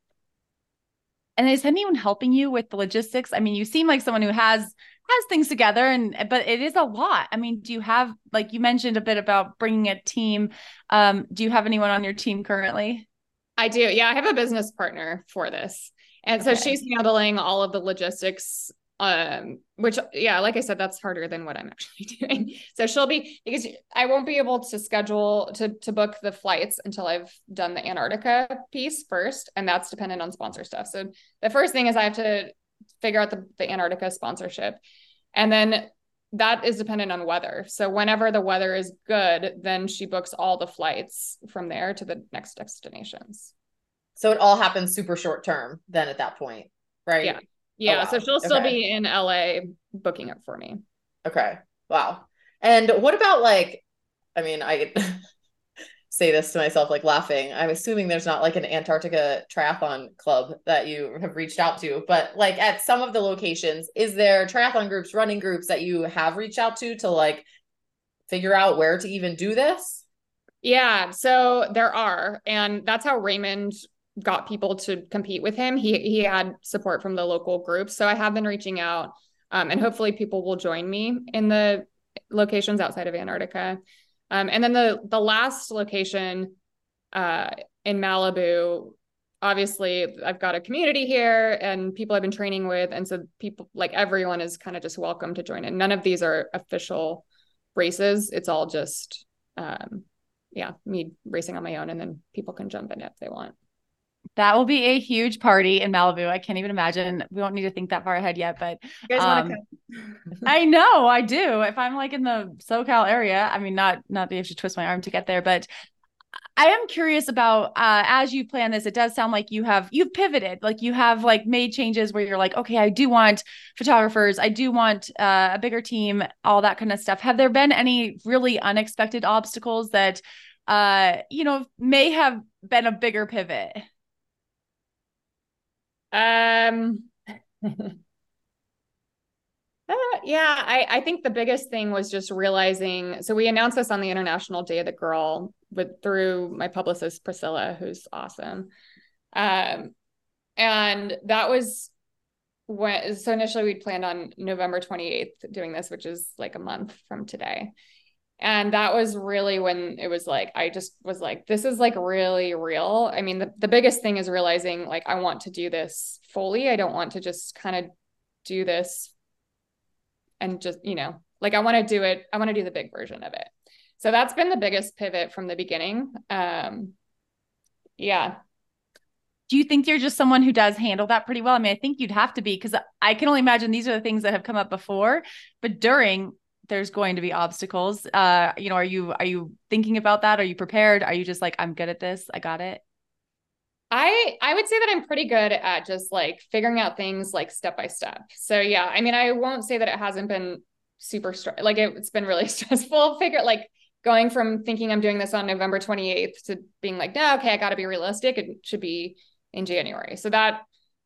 And is anyone helping you with the logistics? I mean, you seem like someone who has has things together and but it is a lot. I mean, do you have like you mentioned a bit about bringing a team? Um, do you have anyone on your team currently? I do. Yeah, I have a business partner for this. And so she's handling all of the logistics um which yeah like i said that's harder than what i'm actually doing. So she'll be because i won't be able to schedule to to book the flights until i've done the antarctica piece first and that's dependent on sponsor stuff. So the first thing is i have to figure out the, the antarctica sponsorship. And then that is dependent on weather. So whenever the weather is good then she books all the flights from there to the next destinations. So it all happens super short term then at that point right? Yeah yeah, oh, wow. so she'll still okay. be in LA booking it for me. Okay. Wow. And what about like, I mean, I say this to myself like laughing. I'm assuming there's not like an Antarctica triathlon club that you have reached out to, but like at some of the locations, is there triathlon groups, running groups that you have reached out to to like figure out where to even do this? Yeah, so there are. And that's how Raymond got people to compete with him. He he had support from the local groups. So I have been reaching out um, and hopefully people will join me in the locations outside of Antarctica. Um, and then the the last location uh, in Malibu, obviously I've got a community here and people I've been training with. And so people like everyone is kind of just welcome to join in. None of these are official races. It's all just um, yeah, me racing on my own and then people can jump in if they want. That will be a huge party in Malibu. I can't even imagine. We don't need to think that far ahead yet, but um, I know I do. If I'm like in the SoCal area, I mean, not not that you have to twist my arm to get there, but I am curious about uh, as you plan this. It does sound like you have you've pivoted, like you have like made changes where you're like, okay, I do want photographers, I do want uh, a bigger team, all that kind of stuff. Have there been any really unexpected obstacles that uh, you know may have been a bigger pivot? Um. Uh, yeah, I, I think the biggest thing was just realizing. So we announced this on the International Day of the Girl with through my publicist Priscilla, who's awesome. Um, and that was when. So initially we'd planned on November twenty eighth doing this, which is like a month from today. And that was really when it was like, I just was like, this is like really real. I mean, the, the biggest thing is realizing like, I want to do this fully. I don't want to just kind of do this and just, you know, like I want to do it, I want to do the big version of it. So that's been the biggest pivot from the beginning. Um, yeah. Do you think you're just someone who does handle that pretty well? I mean, I think you'd have to be because I can only imagine these are the things that have come up before, but during there's going to be obstacles. Uh, you know, are you are you thinking about that? Are you prepared? Are you just like, I'm good at this, I got it? I I would say that I'm pretty good at just like figuring out things like step by step. So yeah, I mean, I won't say that it hasn't been super str- like it, it's been really stressful. Figure like going from thinking I'm doing this on November 28th to being like, no, okay, I got to be realistic. It should be in January. So that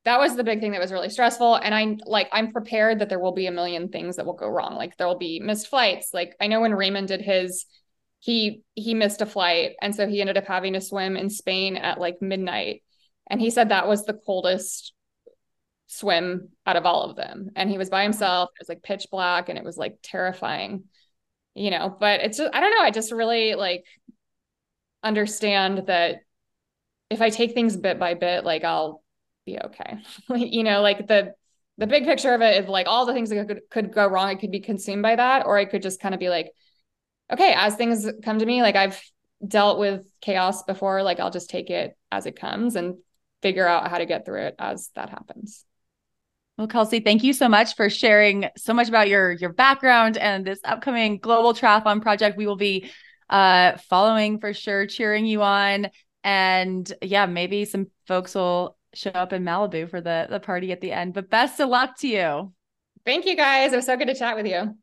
that was the big thing that was really stressful. And I like I'm prepared that there will be a million things that will go wrong. Like there will be missed flights. Like I know when Raymond did his he he missed a flight and so he ended up having to swim in Spain at like midnight and he said that was the coldest swim out of all of them and he was by himself it was like pitch black and it was like terrifying you know but it's just I don't know I just really like understand that if I take things bit by bit like I'll be okay you know like the the big picture of it is like all the things that could, could go wrong It could be consumed by that or I could just kind of be like okay, as things come to me, like I've dealt with chaos before, like I'll just take it as it comes and figure out how to get through it as that happens. Well, Kelsey, thank you so much for sharing so much about your your background and this upcoming global triathlon project. We will be uh, following for sure, cheering you on, and yeah, maybe some folks will show up in Malibu for the the party at the end. But best of luck to you. Thank you, guys. It was so good to chat with you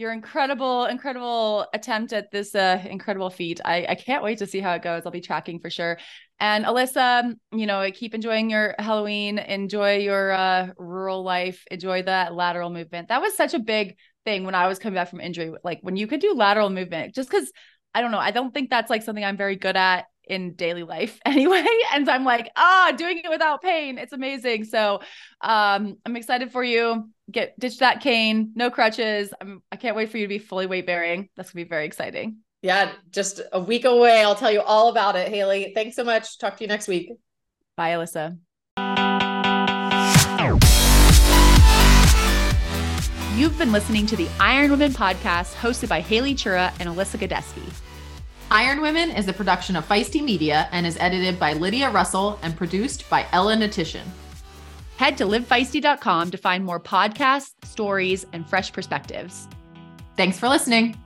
your incredible, incredible attempt at this uh, incredible feat. I, I can't wait to see how it goes. I'll be tracking for sure. And Alyssa, you know, keep enjoying your Halloween, enjoy your uh, rural life, enjoy that lateral movement. That was such a big thing when I was coming back from injury. Like when you could do lateral movement, just because I don't know, I don't think that's like something I'm very good at in daily life anyway. And so I'm like, ah, doing it without pain. It's amazing. So um, I'm excited for you. Get ditch that cane, no crutches. I'm, I can't wait for you to be fully weight bearing. That's gonna be very exciting. Yeah, just a week away. I'll tell you all about it, Haley. Thanks so much. Talk to you next week. Bye, Alyssa. You've been listening to the Iron Women podcast hosted by Haley Chura and Alyssa Godesky. Iron Women is a production of Feisty Media and is edited by Lydia Russell and produced by Ella Natishan. Head to livefeisty.com to find more podcasts, stories, and fresh perspectives. Thanks for listening.